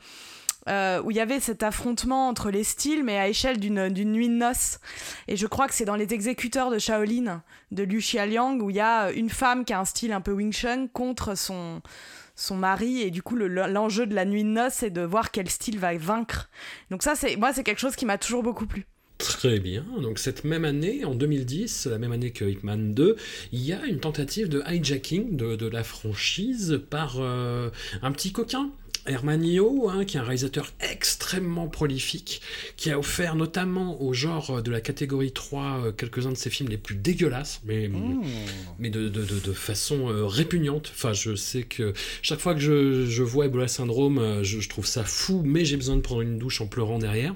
B: euh, où il y avait cet affrontement entre les styles, mais à échelle d'une nuit de noces. Et je crois que c'est dans Les Exécuteurs de Shaolin, de Liu Xiaoliang, où il y a une femme qui a un style un peu Wing Chun contre son, son mari et du coup l'enjeu de la nuit de noces c'est de voir quel style va vaincre. Donc ça c'est moi c'est quelque chose qui m'a toujours beaucoup plu.
A: Très bien. Donc cette même année, en 2010, la même année que Hitman 2, il y a une tentative de hijacking de, la franchise par euh, un petit coquin Hermanio, hein, qui est un réalisateur extrêmement prolifique, qui a offert notamment au genre de la catégorie 3 euh, quelques-uns de ses films les plus dégueulasses, mais, mmh. mais de, de, de, façon euh, répugnante. Enfin, je sais que chaque fois que je, je vois Ebola Syndrome, euh, je, je, trouve ça fou, mais j'ai besoin de prendre une douche en pleurant derrière,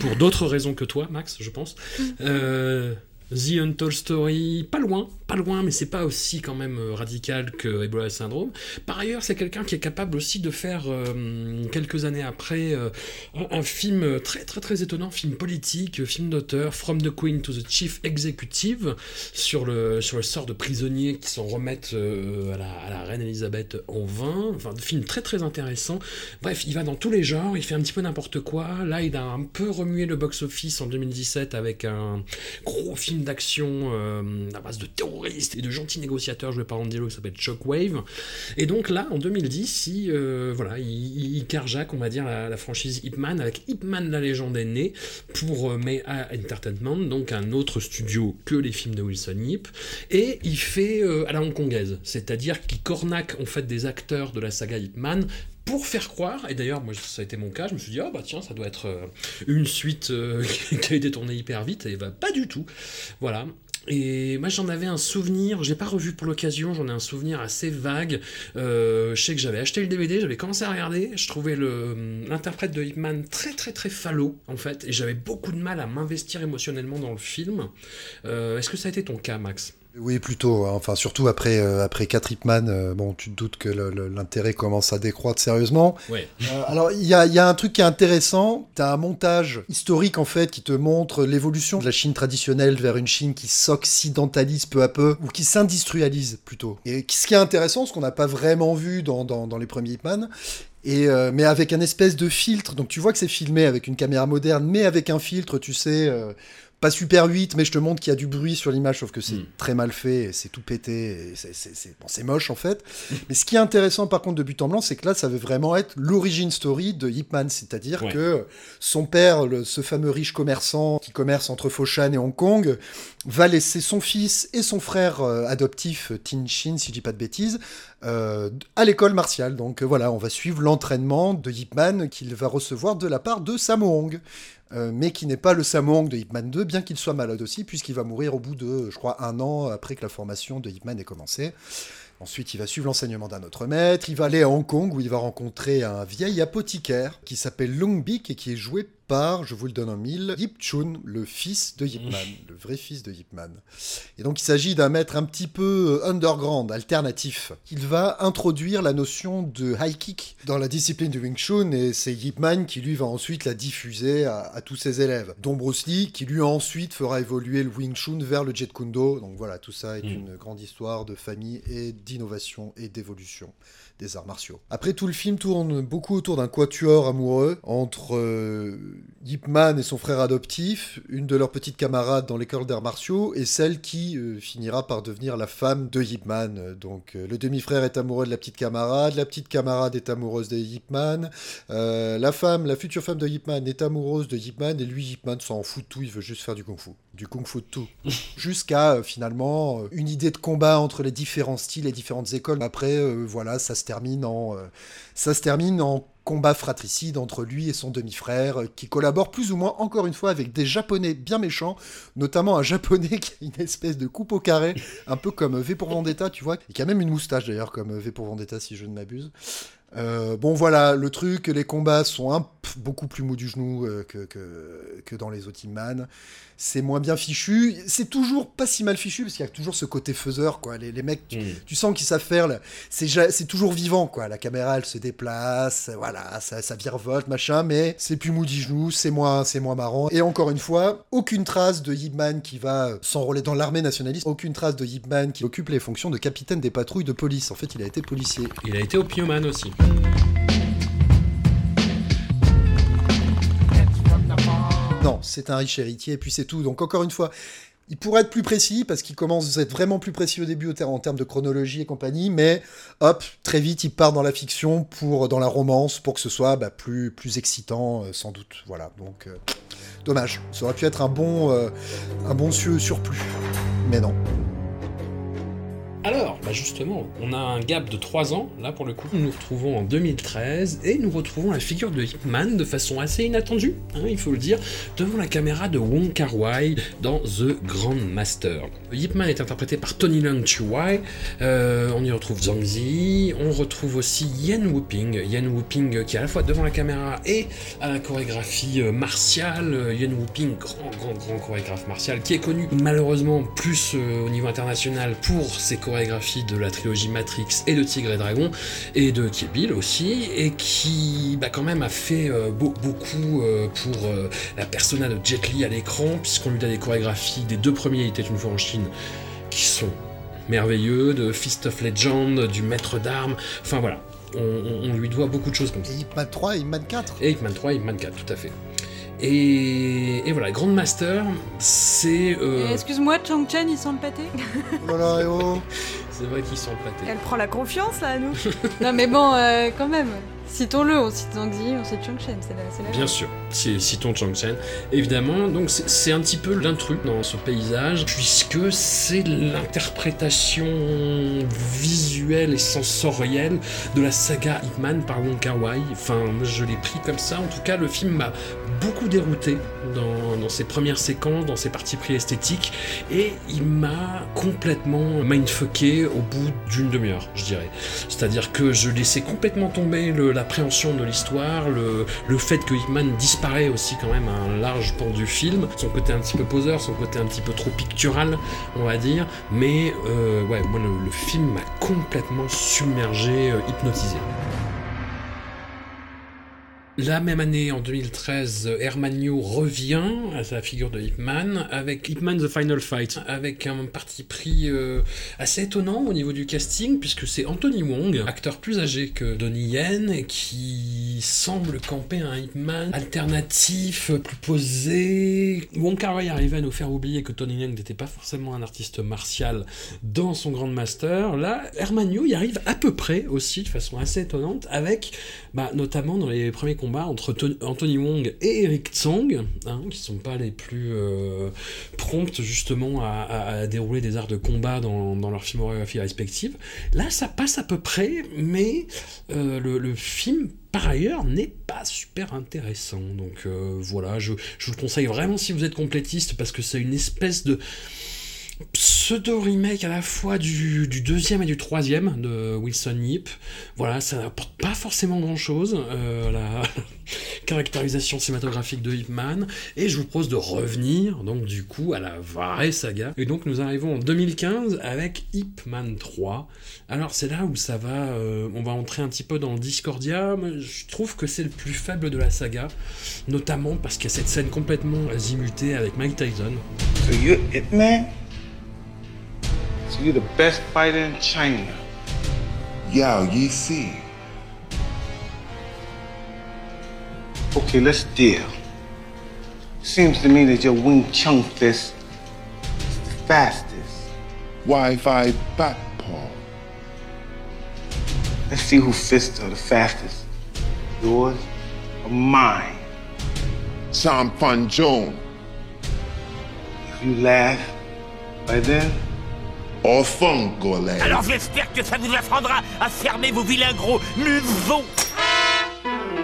A: pour d'autres raisons que toi, Max, je pense. Mmh. The Untold Story, pas loin, pas loin, mais c'est pas aussi quand même euh, radical que Ebola Syndrome. Par ailleurs, c'est quelqu'un qui est capable aussi de faire, euh, quelques années après, euh, un, film très très très étonnant, film politique, film d'auteur, From the Queen to the Chief Executive, sur le, sur le sort de prisonniers qui s'en remettent à, la, reine Elisabeth en vain. Enfin, film très très intéressant. Bref, il va dans tous les genres, il fait un petit peu n'importe quoi. Là, il a un peu remué le box-office en 2017 avec un gros film d'action euh, à base de terroristes et de gentils négociateurs joués par Andy qui s'appelle Shockwave. Et donc là, en 2010, il, euh, voilà, il, il on va dire, la, franchise Hitman avec Hitman la légende est née pour euh, Entertainment, donc un autre studio que les films de Wilson Yip. Et il fait à la hongkongaise, c'est-à-dire qu'il cornaque en fait des acteurs de la saga Hitman pour faire croire, et d'ailleurs, moi, ça a été mon cas, je me suis dit, oh bah tiens, ça doit être euh, une suite euh, qui a été tournée hyper vite, et bah pas du tout. Voilà. Et moi j'en avais un souvenir, j'ai pas revu pour l'occasion, j'en ai un souvenir assez vague. Euh, je sais que j'avais acheté le DVD, j'avais commencé à regarder, je trouvais l'interprète de Hitman très très très falot en fait, et j'avais beaucoup de mal à m'investir émotionnellement dans le film. Est-ce que ça a été ton cas, Max?
C: Oui, plutôt. Hein. Enfin, surtout après, euh, après 4 Hitman, euh, bon, tu te doutes que l'intérêt commence à décroître sérieusement.
A: Ouais.
C: Euh, alors, il y a, y a, un truc qui est intéressant. Tu as un montage historique, en fait, qui te montre l'évolution de la Chine traditionnelle vers une Chine qui s'occidentalise peu à peu, ou qui s'industrialise plutôt. Et ce qui est intéressant, ce qu'on n'a pas vraiment vu dans, dans, dans les premiers Hitman, et euh, mais avec un espèce de filtre. Donc tu vois que c'est filmé avec une caméra moderne, mais avec un filtre, tu sais, euh, pas super 8, mais je te montre qu'il y a du bruit sur l'image, sauf que c'est hmm. très mal fait, c'est tout pété, c'est bon, moche en fait. mais ce qui est intéressant par contre de But en Blanc, c'est que là, ça veut vraiment être l'origine story de Ip Man, c'est-à-dire que son père, ce fameux riche commerçant qui commerce entre Foshan et Hong Kong, va laisser son fils et son frère euh, adoptif, Tin Shin, si je dis pas de bêtises, euh, à l'école martiale. Donc euh, voilà, on va suivre l'entraînement de Ip Man qu'il va recevoir de la part de Sammo Hong. Euh, mais qui n'est pas le Samong de Hitman 2, bien qu'il soit malade aussi, puisqu'il va mourir au bout de, je crois, un an après que la formation de Hitman ait commencé. Ensuite, il va suivre l'enseignement d'un autre maître. Il va aller à Hong Kong où il va rencontrer un vieil apothicaire qui s'appelle Long Bik et qui est joué par, je vous le donne en mille, Yip Chun, le fils de Yip Man, le vrai fils de Yip Man. Et donc il s'agit d'un maître un petit peu euh, underground, alternatif. Il va introduire la notion de high kick dans la discipline du Wing Chun et c'est Yip Man qui lui va ensuite la diffuser à, tous ses élèves. Dont Bruce Lee qui lui ensuite fera évoluer le Wing Chun vers le Jet Kundo. Donc voilà, tout ça est mm. une grande histoire de famille et d'innovation et d'évolution des arts martiaux. Après, tout le film tourne beaucoup autour d'un quatuor amoureux entre euh, Yip Man et son frère adoptif, une de leurs petites camarades dans l'école d'arts martiaux, et celle qui euh, finira par devenir la femme de Yip Man. Donc, euh, le demi-frère est amoureux de la petite camarade, la petite camarade est amoureuse de Yip Man, la femme, la future femme de Yip Man est amoureuse de Yip Man, et lui, Yip Man s'en fout de tout, il veut juste faire du kung-fu. Du kung-fu de tout. Jusqu'à finalement une idée de combat entre les différents styles et différentes écoles. Après, voilà, ça se termine en, euh, ça se termine en combat fratricide entre lui et son demi-frère, euh, qui collabore plus ou moins, encore une fois, avec des Japonais bien méchants, notamment un Japonais qui a une espèce de coupe au carré, un peu comme V pour Vendetta, tu vois, et qui a même une moustache d'ailleurs, comme V pour Vendetta, si je ne m'abuse. Euh, bon voilà, le truc, les combats sont un, beaucoup plus mous du genou que, que, que, dans les Otiman c'est moins bien fichu. C'est toujours pas si mal fichu parce qu'il y a toujours ce côté faiseur, quoi. Les, mecs, tu, mm. sens qu'ils savent faire. C'est toujours vivant, quoi. La caméra, elle se déplace, voilà, ça, ça virevolte, machin, mais c'est plus mou genou, c'est moins, c'est moins marrant. Et encore une fois, aucune trace de Yipman qui va s'enrôler dans l'armée nationaliste, aucune trace de Yipman qui occupe les fonctions de capitaine des patrouilles de police. En fait, il a été policier.
A: Il a été opioman aussi.
C: Non, c'est un riche héritier, et puis c'est tout. Donc encore une fois, il pourrait être plus précis, parce qu'il commence à être vraiment plus précis au début en termes de chronologie et compagnie, mais hop, très vite, il part dans la fiction, pour dans la romance, pour que ce soit bah, plus, plus excitant, euh, sans doute. Voilà, donc euh, dommage. Ça aurait pu être un bon, euh, un bon surplus, mais non.
A: Alors, bah justement, on a un gap de 3 ans, là pour le coup, nous nous retrouvons en 2013, et nous retrouvons la figure de Hitman de façon assez inattendue, hein, il faut le dire, devant la caméra de Wong Kar Wai dans The Grand Master. Hitman est interprété par Tony Leung Chiu Wai, euh, on y retrouve Zhang Zi, on retrouve aussi Yen Wuping, Yen Wuping qui est à la fois devant la caméra et à la chorégraphie euh, martiale, Yen Wuping, grand, grand, grand chorégraphe martial, qui est connu malheureusement plus euh, au niveau international pour ses chorégraphies chorégraphie de la trilogie Matrix et de Tigre et Dragon, et de Kill Bill aussi, et qui bah, quand même a fait beaucoup pour la persona de Jet Li à l'écran, puisqu'on lui a des chorégraphies des deux premiers Il était une fois en Chine, qui sont merveilleux, de Fist of Legend, du Maître d'armes, enfin voilà, on, lui doit beaucoup de choses comme ça.
C: Et Hitman 3 et Hitman 4
A: Et Hitman 3 et Hitman 4, tout à fait. Et, et, voilà, Grandmaster, c'est.
D: Euh... Excuse-moi, Chang Chen, il sent le pâté
C: Voilà, oh, oh.
A: C'est vrai qu'il sent le pâté.
B: Elle prend la confiance là, à nous
D: Non, mais bon, euh, quand même. Citons-le, on cite Zhangzi, on cite Chang-Chen, c'est la,
A: Bien sûr, citons Chang-Chen. Évidemment, donc c'est un petit peu l'intrus dans ce paysage, puisque c'est l'interprétation visuelle et sensorielle de la saga Hitman par Wong Kar-wai. Enfin, je l'ai pris comme ça. En tout cas, le film m'a beaucoup dérouté dans, dans ses premières séquences, dans ses parties pris esthétiques, et il m'a complètement mindfucké au bout d'une demi-heure, je dirais. C'est-à-dire que je laissais complètement tomber l'appréhension de l'histoire, le, fait que Hickman disparaît aussi quand même à un large pan du film, son côté un petit peu poseur, son côté un petit peu trop pictural, on va dire, mais euh, ouais, le film m'a complètement submergé, euh, hypnotisé. La même année, en 2013, Hermanio revient à sa figure de Hitman avec Hitman The Final Fight, avec un parti pris euh, assez étonnant au niveau du casting, puisque c'est Anthony Wong, acteur plus âgé que Donnie Yen, qui semble camper un Hitman alternatif, plus posé. Wong Kar Wai arrivait à nous faire oublier que Tony Yen n'était pas forcément un artiste martial dans son Grand Master. Là, Hermanio y arrive à peu près aussi, de façon assez étonnante, avec bah, notamment dans les premiers combat entre Anthony Wong et Eric Tsang, hein, qui sont pas les plus euh, promptes justement à, dérouler des arts de combat dans, leur filmographie respective. Là, ça passe à peu près, mais euh, le, film par ailleurs n'est pas super intéressant. Donc euh, voilà, je, je, vous le conseille vraiment si vous êtes complétiste parce que c'est une espèce de pseudo-remake à la fois du, deuxième et du troisième de Wilson Yip. Voilà, ça n'apporte pas forcément grand-chose, euh, la caractérisation cinématographique de Hipman, et je vous propose de revenir, donc du coup, à la vraie saga. Et donc nous arrivons en 2015 avec Hipman 3. Alors c'est là où ça va, euh, on va entrer un petit peu dans le Discordia, je trouve que c'est le plus faible de la saga, notamment parce qu'il y a cette scène complètement azimutée avec Mike Tyson.
E: So you're the best fighter in China.
F: Yao Yi see.
E: Okay, let's deal. Seems to me that your Wing Chun fist is the fastest.
F: Wi-Fi back paw.
E: Let's see who fists are the fastest. Yours or mine?
F: Sam Fan Joan.
E: If you laugh, by then,
F: alors
G: j'espère que ça vous apprendra à fermer vos vilains gros museaux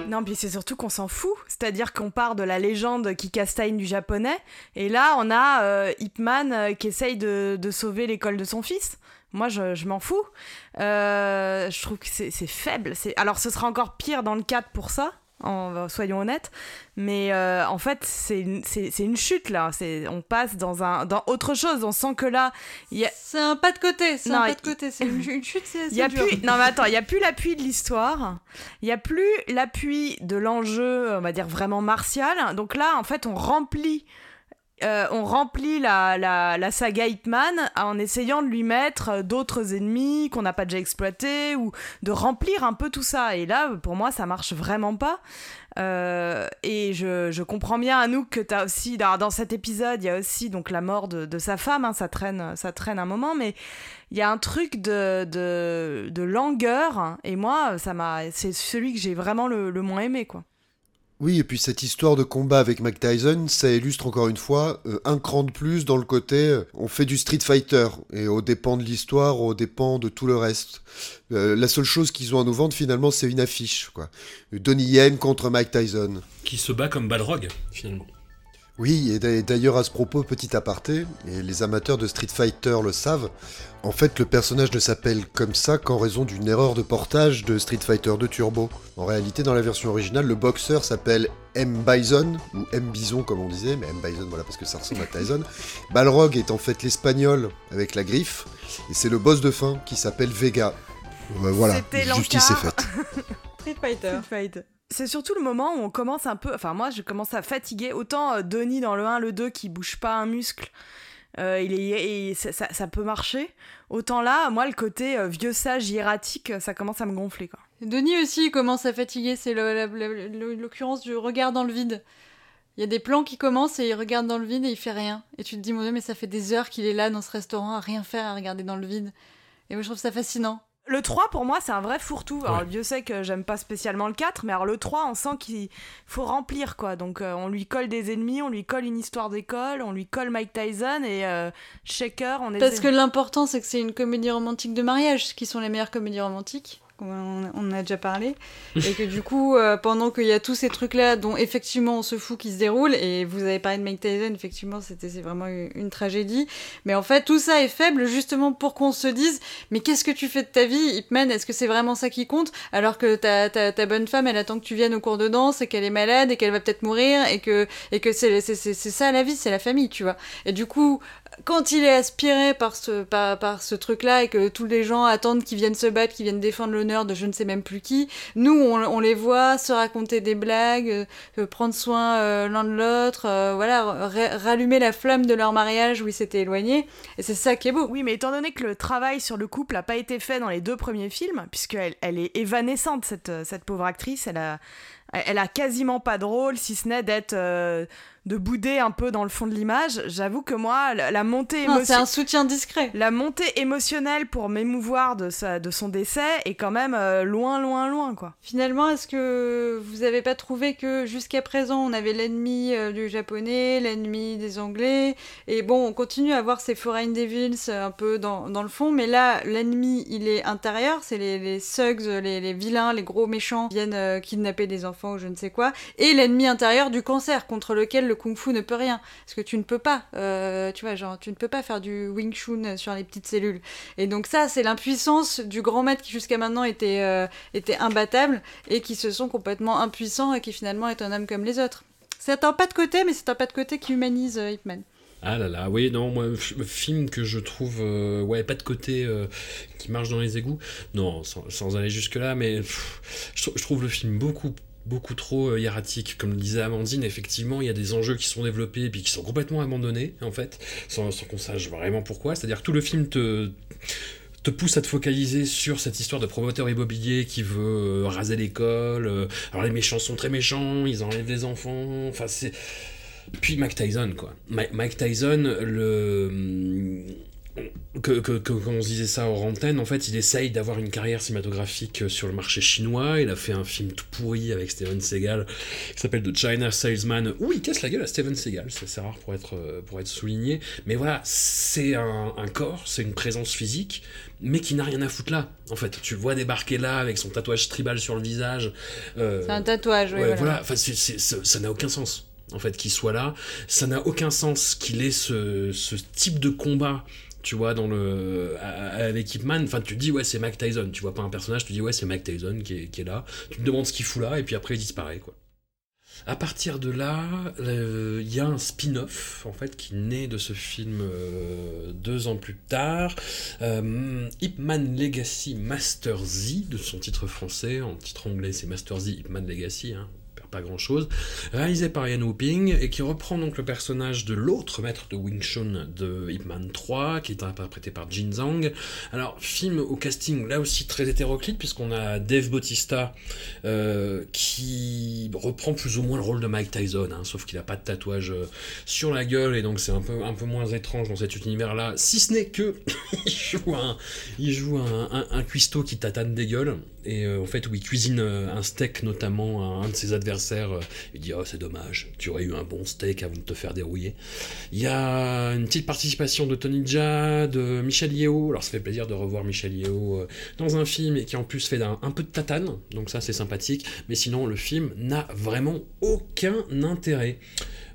B: non, puis c'est surtout qu'on s'en fout. C'est-à-dire qu'on part de la légende qui castagne du japonais, et là, on a euh, Ipman euh, qui essaye de, sauver l'école de son fils. Moi, je, m'en fous. Euh, je trouve que c'est faible. Alors, ce sera encore pire dans le 4 pour ça, en, soyons honnêtes. Mais euh, en fait, c'est une, une, chute là. On passe dans, un, dans autre chose. On sent que là.
D: A... C'est un pas de côté. C'est un pas de côté. C'est une, chute. C'est
B: plus... Non, mais attends, il n'y a plus l'appui de l'histoire. Il n'y a plus l'appui de l'enjeu, on va dire vraiment martial. Donc là, en fait, on remplit euh, on remplit la, saga Hitman en essayant de lui mettre euh, d'autres ennemis qu'on n'a pas déjà exploités ou de remplir un peu tout ça. Et là, pour moi, ça marche vraiment pas. Euh, et je, comprends bien, Anouk, que tu as aussi, dans, cet épisode, il y a aussi donc la mort de, sa femme, hein, ça, traîne, ça traîne un moment, mais il y a un truc de, de, langueur, et moi, ça m'a, c'est celui que j'ai vraiment le, le moins aimé, quoi.
C: Oui, et puis cette histoire de combat avec Mike Tyson, ça illustre encore une fois euh, un cran de plus dans le côté euh, on fait du Street Fighter, et au dépend de l'histoire, au dépend de tout le reste. Euh, la seule chose qu'ils ont à nous vendre finalement, c'est une affiche. quoi. Donnie Yen contre Mike Tyson.
A: Qui se bat comme Balrog, finalement.
C: Oui, et d'ailleurs à ce propos, petit aparté, et les amateurs de Street Fighter le savent, en fait le personnage ne s'appelle comme ça qu'en raison d'une erreur de portage de Street Fighter 2 Turbo. En réalité, dans la version originale, le boxeur s'appelle M. Bison, ou M. Bison comme on disait, mais M. Bison voilà parce que ça ressemble à Tyson. Balrog est en fait l'espagnol avec la griffe, et c'est le boss de fin qui s'appelle Vega. voilà, justice est faite.
D: Street Fighter
B: c'est surtout le moment où on commence un peu. Enfin, moi, je commence à fatiguer. Autant euh, Denis dans le 1, le 2 qui bouge pas un muscle, euh, il est, ça, peut marcher. Autant là, moi, le côté euh, vieux sage hiératique, ça commence à me gonfler. Quoi.
D: Denis aussi commence à fatiguer. C'est l'occurrence du regard dans le vide. Il y a des plans qui commencent et il regarde dans le vide et il fait rien. Et tu te dis, mon Dieu, mais ça fait des heures qu'il est là dans ce restaurant à rien faire, à regarder dans le vide. Et moi, je trouve ça fascinant.
B: Le 3, pour moi, c'est un vrai fourre-tout. Alors, Dieu sait que j'aime pas spécialement le 4, mais alors le 3, on sent qu'il faut remplir, quoi. Donc, euh, on lui colle des ennemis, on lui colle une histoire d'école, on lui colle Mike Tyson et euh, Shaker, on est...
D: Parce que l'important, c'est que c'est une comédie romantique de mariage, qui sont les meilleures comédies romantiques on, a déjà parlé, et que du coup, euh, pendant qu'il y a tous ces trucs-là dont effectivement on se fout qui se déroulent, et vous avez parlé de Mike Tyson, effectivement, c'était c'est vraiment une, tragédie, mais en fait, tout ça est faible justement pour qu'on se dise, mais qu'est-ce que tu fais de ta vie, Hipman Est-ce que c'est vraiment ça qui compte? Alors que ta, ta, ta bonne femme, elle attend que tu viennes au cours de danse, et qu'elle est malade, et qu'elle va peut-être mourir, et que, et que c'est ça la vie, c'est la famille, tu vois. Et du coup, quand il est aspiré par ce, par, par ce truc-là et que tous les gens attendent qu'ils viennent se battre, qu'ils viennent défendre l'honneur de je ne sais même plus qui, nous, on, les voit se raconter des blagues, euh, prendre soin euh, l'un de l'autre, euh, voilà, rallumer la flamme de leur mariage où ils s'étaient éloignés. Et c'est ça qui est beau.
B: Oui, mais étant donné que le travail sur le couple n'a pas été fait dans les deux premiers films, puisqu'elle elle est évanescente, cette, cette pauvre actrice, elle elle a quasiment pas de rôle, si ce n'est d'être de bouder un peu dans le fond de l'image. J'avoue que moi, la, montée
D: émotionnelle. C'est un soutien discret.
B: La montée émotionnelle pour m'émouvoir de, sa, de son décès est quand même euh, loin, loin, loin, quoi.
D: Finalement, est-ce que vous avez pas trouvé que jusqu'à présent, on avait l'ennemi euh, du japonais, l'ennemi des anglais, et bon, on continue à voir ces Foreign Devils euh, un peu dans, dans le fond, mais là, l'ennemi, il est intérieur, c'est les, les thugs, les, les, vilains, les gros méchants viennent kidnapper des enfants ou je ne sais quoi, et l'ennemi intérieur du cancer contre lequel le kung fu ne peut rien. Parce que tu ne peux pas, euh, tu vois, genre, tu ne peux pas faire du wing chun sur les petites cellules. Et donc ça, c'est l'impuissance du grand maître qui jusqu'à maintenant était, euh, était imbattable et qui se sont complètement impuissants et qui finalement est un homme comme les autres. C'est un pas de côté, mais c'est un pas de côté qui humanise euh, Hitman.
A: Ah là là, oui, non, moi, film que je trouve, ouais, pas de côté qui marche dans les égouts. Non, sans, aller jusque-là, mais je, trouve le film beaucoup beaucoup trop euh, hiératique. Comme le disait Amandine, effectivement, il y a des enjeux qui sont développés et puis qui sont complètement abandonnés, en fait, sans, qu'on sache vraiment pourquoi. C'est-à-dire que tout le film te te pousse à te focaliser sur cette histoire de promoteur immobilier qui veut euh, raser l'école. Euh, alors les méchants sont très méchants, ils enlèvent des enfants. Enfin c'est. Puis Mike Tyson quoi. Mike Tyson le que, que, que, quand on se disait ça en antenne, en fait, il essaye d'avoir une carrière cinématographique sur le marché chinois. Il a fait un film tout pourri avec Steven Seagal qui s'appelle The China Salesman, où il casse la gueule à Steven Seagal. C'est rare pour être, pour être souligné. Mais voilà, c'est un, un, corps, c'est une présence physique, mais qui n'a rien à foutre là. En fait, tu le vois débarquer là avec son tatouage tribal sur le visage.
D: Euh, c'est un tatouage, oui.
A: Ouais, voilà, enfin, ça n'a aucun sens en fait qu'il soit là. Ça n'a aucun sens qu'il ait ce, ce type de combat tu vois, dans le, Hitman, enfin, tu te dis, ouais, c'est Mike Tyson, tu vois pas un personnage, tu dis, ouais, c'est Mike Tyson qui est, là, tu te demandes ce qu'il fout là, et puis après, il disparaît, quoi. À partir de là, euh, il y a un spin-off en fait qui naît de ce film euh, deux ans plus tard, euh, Hitman Legacy Master Z de son titre français, en titre anglais c'est Master Z Hitman Legacy, hein, pas grand chose, réalisé par Ian Whooping et qui reprend donc le personnage de l'autre maître de Wing Chun de Ip Man 3, qui est interprété par Jin Zhang. Alors, film au casting là aussi très hétéroclite, puisqu'on a Dave Bautista euh, qui reprend plus ou moins le rôle de Mike Tyson, hein, sauf qu'il n'a pas de tatouage euh, sur la gueule et donc c'est un peu, moins étrange dans cet univers-là, si ce n'est que il joue un, cuistot qui tatane des gueules et euh, en fait où il cuisine un steak notamment à un de ses adversaires euh, il dit Oh, c'est dommage, tu aurais eu un bon steak avant de te faire dérouiller. Il y a une petite participation de Tony Jaa, de Michel Yeo. Alors, ça fait plaisir de revoir Michel Yeo euh, dans un film et qui en plus fait un peu de tatane, donc ça, c'est sympathique. Mais sinon, le film n'a vraiment aucun intérêt.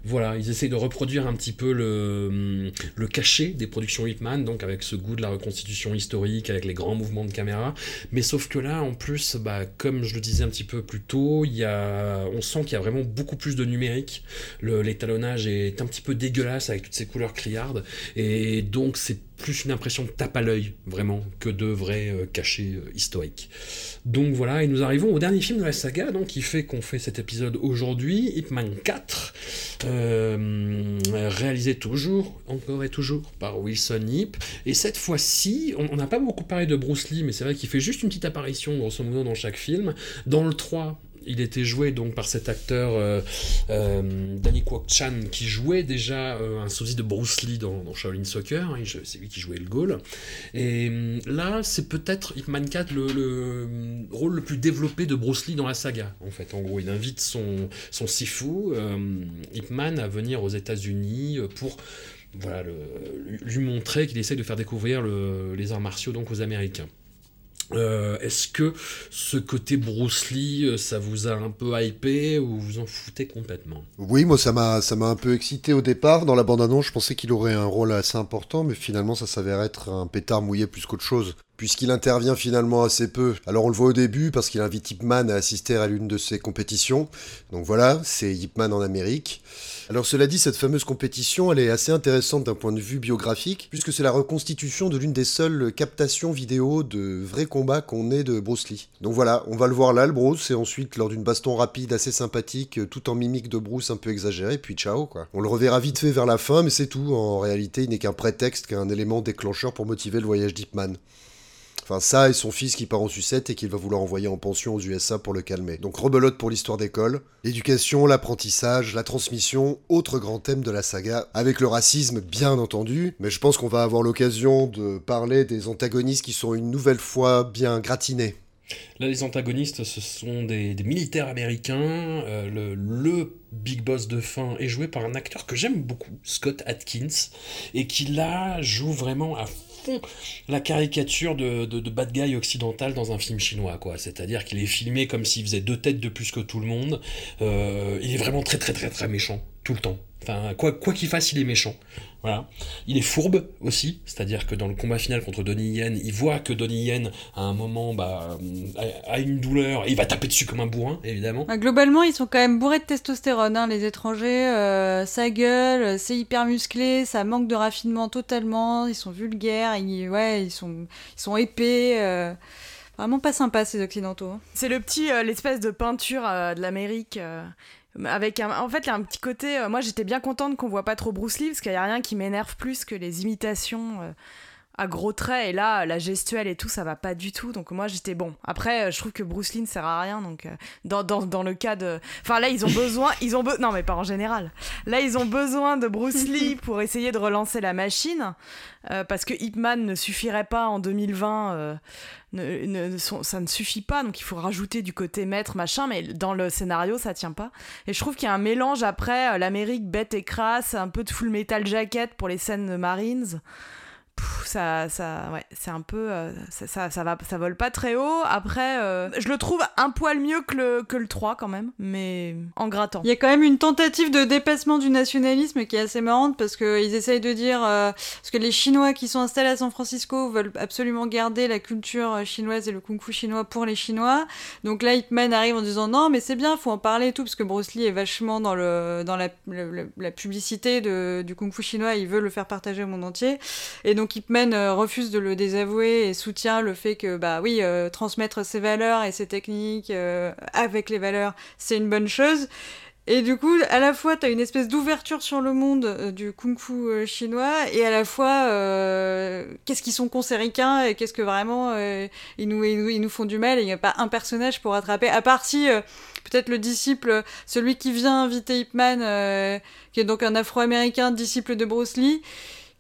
A: Voilà, ils essayent de reproduire un petit peu le, hum, le cachet des productions Hitman, donc avec ce goût de la reconstitution historique, avec les grands mouvements de caméra. Mais sauf que là, en plus, bah, comme je le disais un petit peu plus tôt, il y a, on sent qu'il y a vraiment beaucoup plus de numérique. L'étalonnage est un petit peu dégueulasse avec toutes ces couleurs criardes. Et donc, c'est plus une impression de tape à l'œil, vraiment, que de vrais euh, cachets euh, historiques. Donc voilà, et nous arrivons au dernier film de la saga, donc qui fait qu'on fait cet épisode aujourd'hui, Hitman 4, euh, réalisé toujours, encore et toujours, par Wilson Yip. Et cette fois-ci, on n'a pas beaucoup parlé de Bruce Lee, mais c'est vrai qu'il fait juste une petite apparition, grosso modo, dans chaque film. Dans le 3, il était joué donc par cet acteur euh, euh, Danny Kwok Chan qui jouait déjà euh, un sosie de Bruce Lee dans, Shaolin Soccer. Hein, c'est lui qui jouait le goal. Et là, c'est peut-être Hitman 4 le, rôle le plus développé de Bruce Lee dans la saga. En fait, en gros, il invite son, son sifu, Hitman, à venir aux États-Unis pour lui montrer qu'il essaye de faire découvrir les arts martiaux donc aux Américains. Euh, est-ce que ce côté Bruce Lee, euh, ça vous a un peu hypé ou vous en foutez complètement?
C: Oui, moi ça m'a ça m'a un peu excité au départ. Dans la bande-annonce, je pensais qu'il aurait un rôle assez important, mais finalement ça s'avère être un pétard mouillé plus qu'autre chose puisqu'il intervient finalement assez peu. Alors on le voit au début parce qu'il invite Hipman à assister à l'une de ses compétitions. Donc voilà, c'est Hipman en Amérique. Alors cela dit, cette fameuse compétition, elle est assez intéressante d'un point de vue biographique, puisque c'est la reconstitution de l'une des seules captations vidéo de vrais combats qu'on ait de Bruce Lee. Donc voilà, on va le voir là, le Bruce, et ensuite lors d'une baston rapide assez sympathique, tout en mimique de Bruce un peu exagéré, puis ciao quoi. On le reverra vite fait vers la fin, mais c'est tout. En réalité, il n'est qu'un prétexte, qu'un élément déclencheur pour motiver le voyage d'Hipman. Enfin, ça et son fils qui part en sucette et qu'il va vouloir envoyer en pension aux USA pour le calmer. Donc rebelote pour l'histoire d'école. L'éducation, l'apprentissage, la transmission, autre grand thème de la saga, avec le racisme bien entendu, mais je pense qu'on va avoir l'occasion de parler des antagonistes qui sont une nouvelle fois bien gratinés.
A: Là, les antagonistes, ce sont des, militaires américains. Euh, le, le, big boss de fin est joué par un acteur que j'aime beaucoup, Scott Atkins, et qui là joue vraiment à la caricature de, de, bad guy occidental dans un film chinois, quoi. C'est-à-dire qu'il est filmé comme s'il faisait deux têtes de plus que tout le monde. Euh, il est vraiment très très très très méchant, tout le temps. Enfin, quoi qu'il fasse, il est méchant. Voilà. Il est fourbe aussi, c'est-à-dire que dans le combat final contre Donnie Yen, il voit que Donnie Yen, à un moment, bah, a une douleur et il va taper dessus comme un bourrin, évidemment.
D: Bah, globalement, ils sont quand même bourrés de testostérone, hein, les étrangers. Euh, ça gueule, c'est hyper musclé, ça manque de raffinement totalement, ils sont vulgaires, ils, ouais, ils, sont, ils sont épais. Euh, vraiment pas sympa ces occidentaux. Hein.
B: C'est le petit, euh, l'espèce de peinture de l'Amérique avec un, en fait, il y a un petit côté. Euh, moi, j'étais bien contente qu'on voit pas trop Bruce Lee parce qu'il y a rien qui m'énerve plus que les imitations euh, à gros traits. Et là, la gestuelle et tout, ça va pas du tout. Donc moi, j'étais bon. Après, euh, je trouve que Bruce Lee ne sert à rien. Donc dans, dans, dans, le cas de, enfin là, ils ont besoin, ils ont non mais pas en général. Là, ils ont besoin de Bruce Lee pour essayer de relancer la machine. Euh, parce que Hitman ne suffirait pas en 2020, euh, ne, ça ne suffit pas, donc il faut rajouter du côté maître, machin, mais dans le scénario, ça tient pas. Et je trouve qu'il y a un mélange après, euh, l'Amérique bête et crasse, un peu de full metal jacket pour les scènes de Marines ça, ça, ouais, c'est un peu, euh, ça, ça, va, ça vole pas très haut. Après, euh, je le trouve un poil mieux que le, que le 3 quand même, mais en grattant.
D: Il y a quand même une tentative de dépassement du nationalisme qui est assez marrante parce qu'ils essayent de dire, euh, parce que les Chinois qui sont installés à San Francisco veulent absolument garder la culture chinoise et le kung-fu chinois pour les Chinois. Donc là, Hitman arrive en disant non, mais c'est bien, faut en parler et tout, parce que Bruce Lee est vachement dans, le, dans la, la publicité de, du kung-fu chinois, il veut le faire partager au monde entier. Et donc, donc Hipman euh, refuse de le désavouer et soutient le fait que bah oui euh, transmettre ses valeurs et ses techniques euh, avec les valeurs c'est une bonne chose. Et du coup, à la fois, tu as une espèce d'ouverture sur le monde du kung-fu chinois, et à la fois, qu'est-ce qu'ils sont conséricains, et qu'est-ce que vraiment ils, nous, ils, nous, font du mal, et il n'y a pas un personnage pour attraper, à part si, peut-être le disciple, celui qui vient inviter Ipman, qui est donc un afro-américain, disciple de Bruce Lee,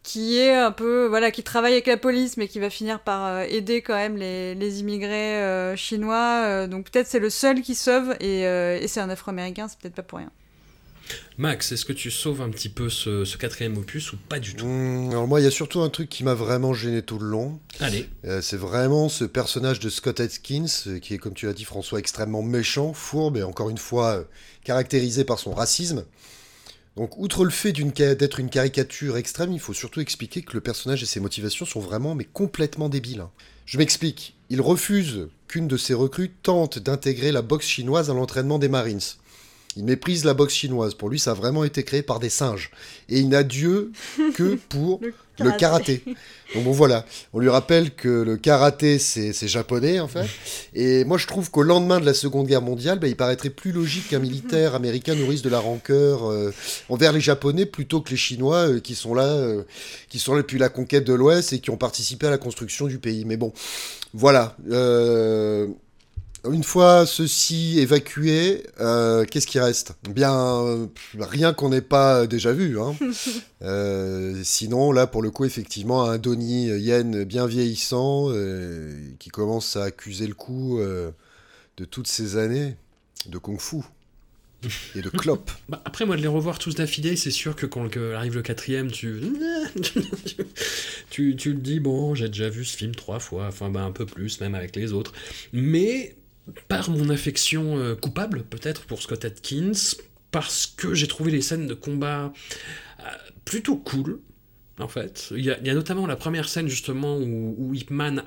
D: qui est un peu voilà qui travaille avec la police mais qui va finir par euh, aider quand même les, les immigrés euh, chinois euh, donc peut-être c'est le seul qui sauve et, et c'est un afro-américain c'est peut-être pas pour rien
A: Max, est-ce que tu sauves un petit peu ce, ce quatrième opus ou pas du tout?
C: Mmh, Alors moi, il y a surtout un truc qui m'a vraiment gêné tout le long.
A: Allez.
C: c'est vraiment ce personnage de Scott Atkins, qui est, comme tu l'as dit François, extrêmement méchant, fourbe et encore une fois caractérisé par son racisme. Donc, outre le fait d'être une caricature extrême, il faut surtout expliquer que le personnage et ses motivations sont vraiment mais complètement débiles. Hein. Je m'explique. Il refuse qu'une de ses recrues tente d'intégrer la boxe chinoise à l'entraînement des Marines. Il méprise la boxe chinoise. Pour lui, ça a vraiment été créé par des singes. Et il n'a Dieu que pour le karaté. Donc bon voilà, on lui rappelle que le karaté c'est japonais en fait. Et moi je trouve qu'au lendemain de la Seconde Guerre mondiale, bah, il paraîtrait plus logique qu'un militaire américain nourrisse de la rancœur euh, envers les Japonais plutôt que les Chinois euh, qui sont là, euh, qui sont là depuis la conquête de l'Ouest et qui ont participé à la construction du pays. Mais bon, voilà. Une fois ceci évacué, euh, qu'est-ce qui reste? Bien, rien qu'on n'ait pas déjà vu. Hein. Euh, sinon, là, pour le coup, effectivement, un Donnie Yen bien vieillissant euh, qui commence à accuser le coup de toutes ces années de kung-fu.
H: et de clopes.
A: Bah, après, moi, de les revoir tous d'affilée, c'est sûr que quand arrive le quatrième, tu... tu, tu le dis, bon, j'ai déjà vu ce film trois fois, enfin, bah, un peu plus, même avec les autres. Mais par mon affection euh, coupable, peut-être, pour Scott Atkins, parce que j'ai trouvé les scènes de combat euh, plutôt cool, en fait. Il y, a, notamment la première scène justement où, où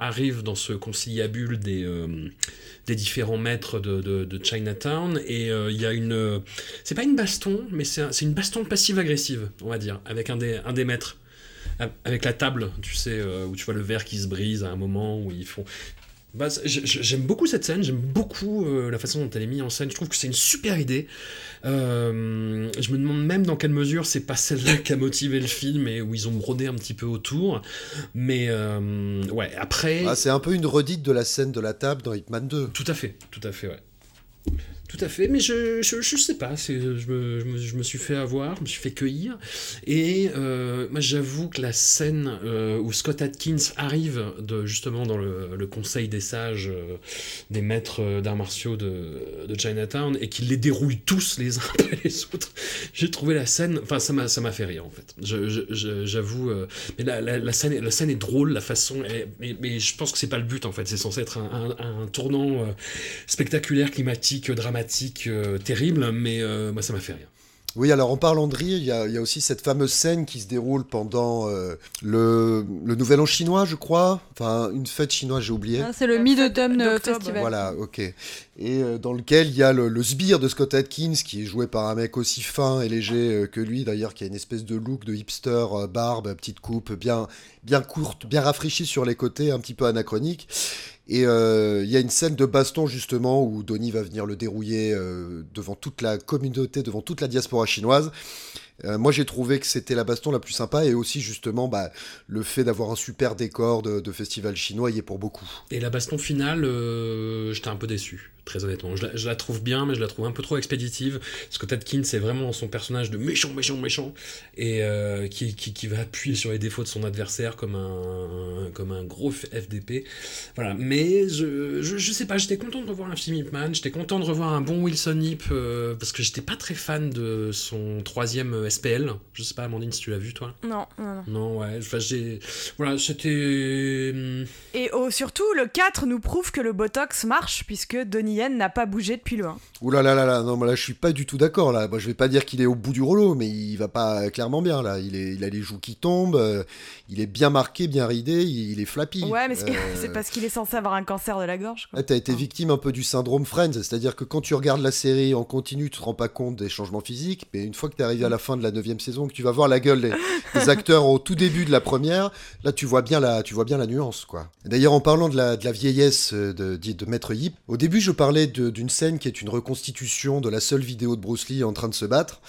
A: arrive dans ce conciliabule des, euh, des différents maîtres de, Chinatown et il y a une... c'est pas une baston, mais c'est une baston passive-agressive, on va dire, avec un des, un des maîtres avec la table, tu sais, où tu vois le verre qui se brise à un moment, où ils font... Bah, j'aime beaucoup cette scène, j'aime beaucoup la façon dont elle est mise en scène, je trouve que c'est une super idée. Euh, je me demande même dans quelle mesure c'est pas celle-là qui a motivé le film et où ils ont brodé un petit peu autour. Mais euh, ouais, après.
H: Ah, c'est un peu une redite de la scène de la table dans Hitman 2.
A: Tout à fait, tout à fait, ouais. Tout à fait, mais je, je, je sais pas, je me, je, me, je me suis fait avoir, je me suis fait cueillir, et euh, moi j'avoue que la scène euh, où Scott Atkins arrive de, justement dans le, le conseil des sages, euh, des maîtres d'arts martiaux de, de, Chinatown, et qu'il les dérouille tous les uns après les autres, j'ai trouvé la scène, enfin ça m'a fait rire en fait, j'avoue, mais la, la, scène, la scène est drôle, la façon, mais, mais, je pense que c'est pas le but en fait, c'est censé être un, un tournant spectaculaire, climatique, dramatique euh, terrible, mais euh, moi ça m'a fait rire.
H: Oui, alors en parlant de rire, il y, a aussi cette fameuse scène qui se déroule pendant euh, le, Nouvel An chinois, je crois. Enfin, une fête chinoise, j'ai oublié.
D: Ah, c'est le Mid-Autumn Festival.
H: Voilà, ok. Et dans lequel il y a le, sbire de Scott Atkins, qui est joué par un mec aussi fin et léger que lui, d'ailleurs, qui a une espèce de look de hipster, barbe, petite coupe, bien, bien courte, bien rafraîchie sur les côtés, un petit peu anachronique. Et euh, il y a une scène de baston justement où Donnie va venir le dérouiller euh, devant toute la communauté, devant toute la diaspora chinoise. Euh, moi j'ai trouvé que c'était la baston la plus sympa et aussi justement bah, le fait d'avoir un super décor de, de, festival chinois y est pour beaucoup.
A: Et la baston finale, j'étais un peu déçu très honnêtement. Je la, trouve bien, mais je la trouve un peu trop expéditive. Scott Atkins, c'est vraiment son personnage de méchant, méchant, méchant, et euh, qui, qui, va appuyer sur les défauts de son adversaire comme un, comme un gros FDP. Voilà, mais je, je, sais pas, j'étais content de revoir un film Hipman, j'étais content de revoir un bon Wilson Hip, euh, parce que j'étais pas très fan de son troisième SPL. Je sais pas, Amandine, si tu l'as vu, toi
B: Non, non, non.
A: Non, ouais, enfin, j'ai. Voilà, c'était.
B: Hmm. Et surtout, le 4 nous prouve que le Botox marche, puisque Denis n'a pas bougé depuis le 1.
H: Ouh là là là là, non, mais là je suis pas du tout d'accord là. Moi, je vais pas dire qu'il est au bout du rouleau, mais il va pas clairement bien là. Il, est, il a les joues qui tombent, euh, il est bien marqué, bien ridé, il, est flappy.
B: Ouais, mais c'est euh, parce qu'il est censé avoir un cancer de la gorge.
H: Tu as été victime un peu du syndrome Friends, c'est-à-dire que quand tu regardes la série en continu, tu te rends pas compte des changements physiques, mais une fois que tu es arrivé à la fin de la 9 saison, que tu vas voir la gueule des, acteurs au tout début de la première, là tu vois bien la, tu vois bien la nuance quoi. D'ailleurs, en parlant de la, de la vieillesse de, de, de Maître Yip, au début je parlais d'une scène qui est une reconstitution de la seule vidéo de Bruce Lee en train de se battre.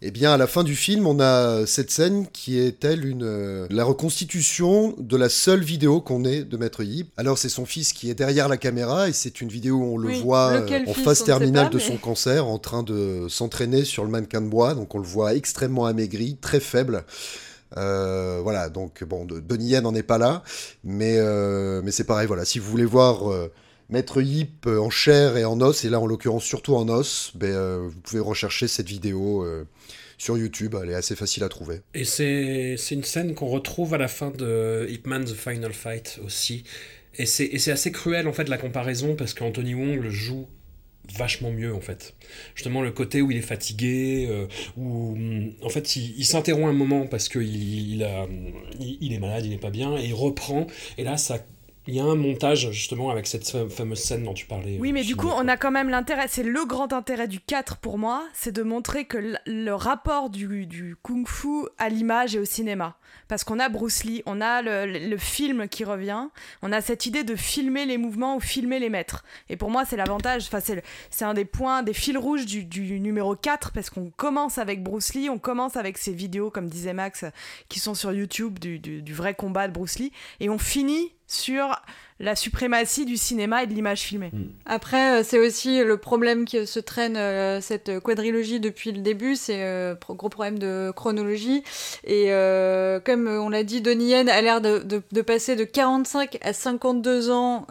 H: Et eh bien, à la fin du film, on a cette scène qui est elle une euh, la reconstitution de la seule vidéo qu'on ait de Maître Yip. Alors, c'est son fils qui est derrière la caméra et c'est une vidéo où on le voit euh, en phase terminale de son cancer, en train de s'entraîner sur le mannequin de bois. Donc, on le voit extrêmement amaigri, très faible. Euh, voilà, donc bon, Donnie Yen n'en est pas là, mais, mais c'est pareil, voilà, si vous voulez voir Maître Yip euh, en chair et en os, et là en l'occurrence surtout en os, ben, euh, vous pouvez rechercher cette vidéo euh, sur YouTube, elle est assez facile à trouver.
A: Et c'est une scène qu'on retrouve à la fin de Ip Man The Final Fight aussi. Et c'est assez cruel en fait la comparaison parce qu'Anthony Wong le joue vachement mieux en fait. Justement le côté où il est fatigué, où mm, en fait il, s'interrompt un moment parce qu'il il, il, est malade, il n'est pas bien, et il reprend, et là ça il y a un montage justement avec cette fameuse scène dont tu parlais.
B: Oui, mais du coup, on a quand même l'intérêt, c'est le grand intérêt du 4 pour moi, c'est de montrer que le, rapport du, du kung-fu à l'image et au cinéma. Parce qu'on a Bruce Lee, on a le, film qui revient, on a cette idée de filmer les mouvements ou filmer les maîtres. Et pour moi, c'est l'avantage, enfin, c'est un des points, des fils rouges du, du numéro 4, parce qu'on commence avec Bruce Lee, on commence avec ces vidéos, comme disait Max, qui sont sur YouTube, du, du vrai combat de Bruce Lee, et on finit sur la suprématie du cinéma et de l'image filmée. Mm.
D: Après, euh, c'est aussi le problème qui se traîne euh, cette quadrilogie depuis le début, c'est un gros problème de chronologie. Et comme on l'a dit, Donnie Yen a l'air de, de, passer de 45 à 52 ans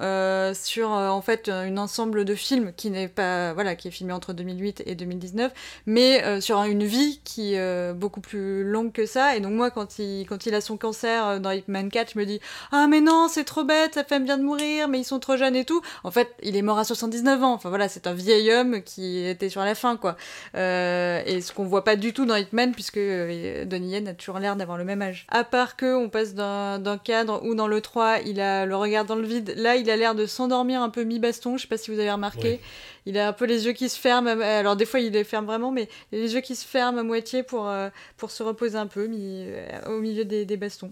D: sur en fait un ensemble de films qui n'est pas voilà qui est filmé entre 2008 et 2019, mais sur une vie qui est beaucoup plus longue que ça. Et donc moi, quand il quand il a son cancer dans Hitman 4, je me dis ah mais non c'est trop bête, sa femme vient de mourir, mais ils sont trop jeunes et tout. En fait, il est mort à 79 ans. Enfin voilà, c'est un vieil homme qui était sur la fin, quoi. Euh, et ce qu'on voit pas du tout dans Hitman, puisque euh, Donnie Yen a toujours l'air d'avoir le même âge. À part que on passe d'un cadre où dans le 3, il a le regard dans le vide. Là, il a l'air de s'endormir un peu mi-baston. Je sais pas si vous avez remarqué. Il a un peu les yeux qui se ferment. Alors des fois, il les ferme vraiment, mais il a les yeux qui se ferment à moitié pour, euh, pour se reposer un peu au milieu des, des bastons.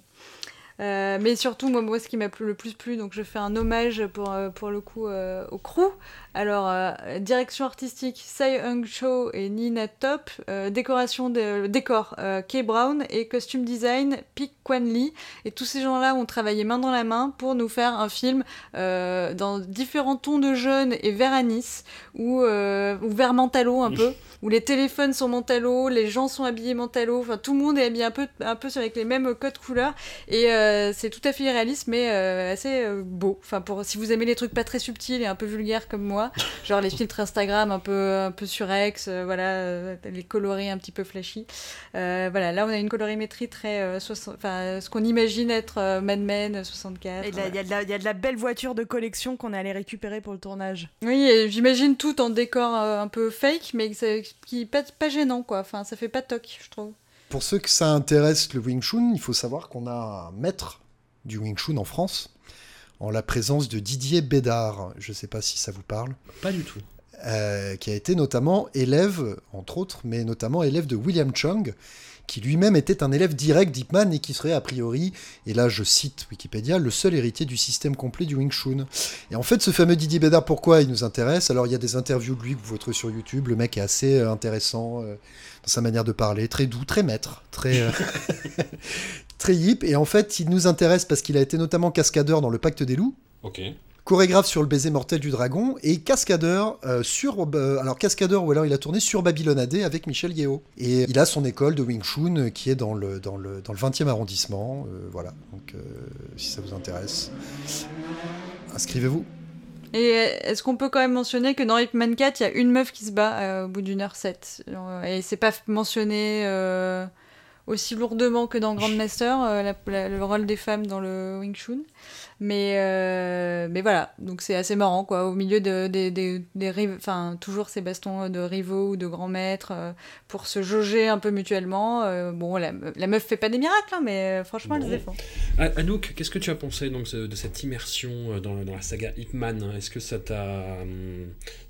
D: Euh, mais surtout, moi, moi, ce qui m'a le plus plu, donc je fais un hommage pour, euh, pour le coup euh, au crew. Alors, direction artistique, Sai Hung Cho et Nina Top. décoration de, décor, Kay Brown. Et costume design, Pik Kwan Lee. Et tous ces gens-là ont travaillé main dans la main pour nous faire un film dans différents tons de jaune et vert anis, ou, ou vert mentalo un peu où les téléphones sont mentalo, les gens sont habillés mentalo, enfin tout le monde est habillé un peu, un peu avec les mêmes codes couleurs et euh, c'est tout à fait irréaliste mais euh, assez euh, beau. Enfin pour si vous aimez les trucs pas très subtils et un peu vulgaires comme moi, genre les filtres Instagram un peu un peu surex, voilà les coloris un petit peu flashy. voilà là on a une colorimétrie très enfin ce qu'on imagine être Mad Men 64.
B: Il y, y, a de la belle voiture de collection qu'on est allé récupérer pour le tournage.
D: Oui, j'imagine tout en décor un peu fake mais qui pas, pas gênant, quoi. Enfin, ça fait pas toc, je trouve.
C: Pour ceux que ça intéresse le Wing Chun, il faut savoir qu'on a un maître du Wing Chun en France, en la présence de Didier Bédard. Je sais pas si ça vous parle.
A: Pas du tout.
C: Euh, qui a été notamment élève, entre autres, mais notamment élève de William Chung, qui lui-même était un élève direct d'Ipman et qui serait a priori, et là je cite Wikipédia, le seul héritier du système complet du Wing Chun. Et en fait, ce fameux Didier Bédard, pourquoi il nous intéresse? Alors il y a des interviews de lui que vous trouvez sur YouTube, le mec est assez euh, intéressant euh, dans sa manière de parler, très doux, très maître, très... Euh, très hip, et en fait, il nous intéresse parce qu'il a été notamment cascadeur dans le Pacte des loups.
A: Ok
C: chorégraphe sur le baiser mortel du dragon et cascadeur euh, sur euh, alors cascadeur ou alors il a tourné sur Babylon AD avec Michel Yeo et il a son école de Wing Chun euh, qui est dans le dans le dans le 20e arrondissement voilà. Donc si ça vous intéresse inscrivez-vous.
D: Et est-ce qu'on peut quand même mentionner que dans Hitman 4 il y a une meuf qui se bat au bout d'une heure 7 et c'est pas mentionné aussi lourdement que dans Grandmaster le rôle des femmes dans le Wing Chun mais, euh, mais voilà, donc c'est assez marrant, quoi. Au milieu de, des des enfin, toujours ces bastons de rivaux ou de grands maîtres euh, pour se jauger un peu mutuellement. Euh, bon, la, la, meuf fait pas des miracles, hein, mais franchement, elle les défend.
A: Anouk, qu'est-ce que tu as pensé donc, de cette immersion dans, dans la saga Hitman? Est-ce que ça t'a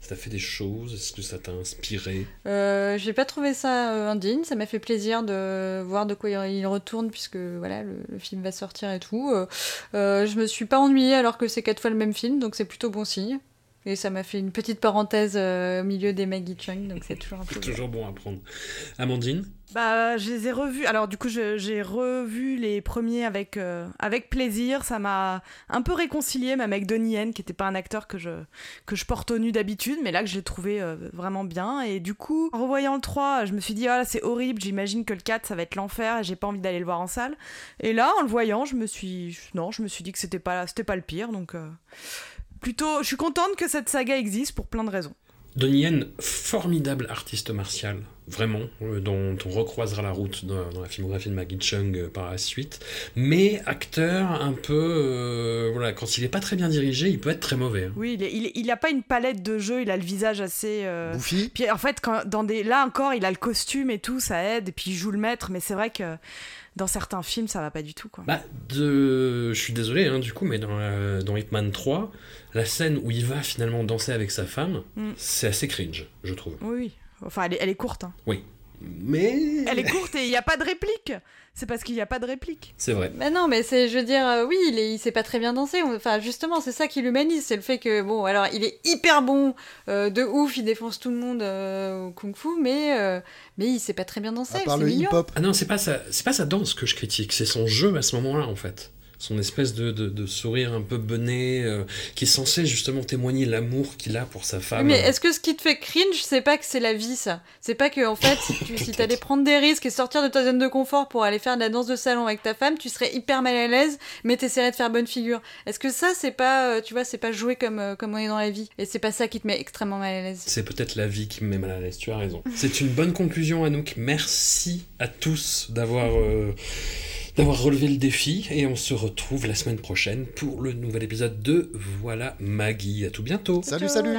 A: ça fait des choses? Est-ce que ça t'a inspiré?
D: Euh, J'ai pas trouvé ça indigne. Ça m'a fait plaisir de voir de quoi il retourne, puisque voilà, le, film va sortir et tout. Euh, je me suis pas ennuyée alors que c'est quatre fois le même film, donc c'est plutôt bon signe. Et ça m'a fait une petite parenthèse euh, au milieu des Maggie Chung, donc c'est toujours un peu.
A: toujours bon à prendre. Amandine?
B: Bah, je les ai revus. Alors, du coup, j'ai revu les premiers avec, euh, avec plaisir. Ça m'a un peu réconcilié, même avec Donnie Yen, qui n'était pas un acteur que je, que je porte au nu d'habitude, mais là que j'ai trouvé euh, vraiment bien. Et du coup, en revoyant le 3, je me suis dit, ah là, c'est horrible. J'imagine que le 4, ça va être l'enfer et j'ai pas envie d'aller le voir en salle. Et là, en le voyant, je me suis. Non, je me suis dit que c'était pas, pas le pire. Donc, euh, plutôt, je suis contente que cette saga existe pour plein de raisons.
A: Donnie Yen, formidable artiste martial, vraiment, euh, dont on recroisera la route dans, la filmographie de Maggie Chung euh, par la suite, mais acteur un peu, euh, voilà, quand il n'est pas très bien dirigé, il peut être très mauvais. Hein.
B: Oui, il n'a pas une palette de jeu, il a le visage assez...
C: Bouffi
B: Puis en fait, quand, dans des... là encore, il a le costume et tout, ça aide, et puis il joue le maître, mais c'est vrai que dans certains films, ça va pas du tout. Quoi.
A: Bah, de... Je suis désolé, hein, du coup, mais dans, dans Hitman 3, la scène où il va finalement danser avec sa femme, mm. c'est assez cringe, je trouve.
B: Oui, oui. Enfin, elle est, elle est courte. Hein.
A: Oui. Mais.
B: Elle est courte et il n'y a pas de réplique. C'est parce qu'il n'y a pas de réplique.
A: C'est vrai.
D: Mais non, mais c'est, je veux dire, euh, oui, il, est, il sait pas très bien danser. Enfin, justement, c'est ça qui l'humanise. C'est le fait que, bon, alors, il est hyper bon, euh, de ouf, il défonce tout le monde euh, au kung-fu, mais, mais il sait pas très bien danser.
C: À part le hip-hop.
A: Ah non, c'est pas, sa, c'est pas sa danse que je critique, c'est son jeu à ce moment-là, en fait. Son espèce de, sourire un peu bené, euh, qui est censé justement témoigner l'amour qu'il a pour sa femme.
D: Mais est-ce que ce qui te fait cringe, c'est pas que c'est la vie, ça? C'est pas que, en fait, si tu allais prendre des risques et sortir de ta zone de confort pour aller faire de la danse de salon avec ta femme, tu serais hyper mal à l'aise, mais t'essaierais de faire bonne figure. Est-ce que ça, c'est pas, euh, tu vois, c'est pas jouer comme, euh, comme on est dans la vie? Et c'est pas ça qui te met extrêmement mal à l'aise
A: C'est peut-être la vie qui me met mal à l'aise, tu as raison. c'est une bonne conclusion, Anouk. Merci à tous d'avoir d'avoir relevé le défi et on se retrouve la semaine prochaine pour le nouvel épisode de Voilà Maggie. À tout bientôt.
C: salut. salut.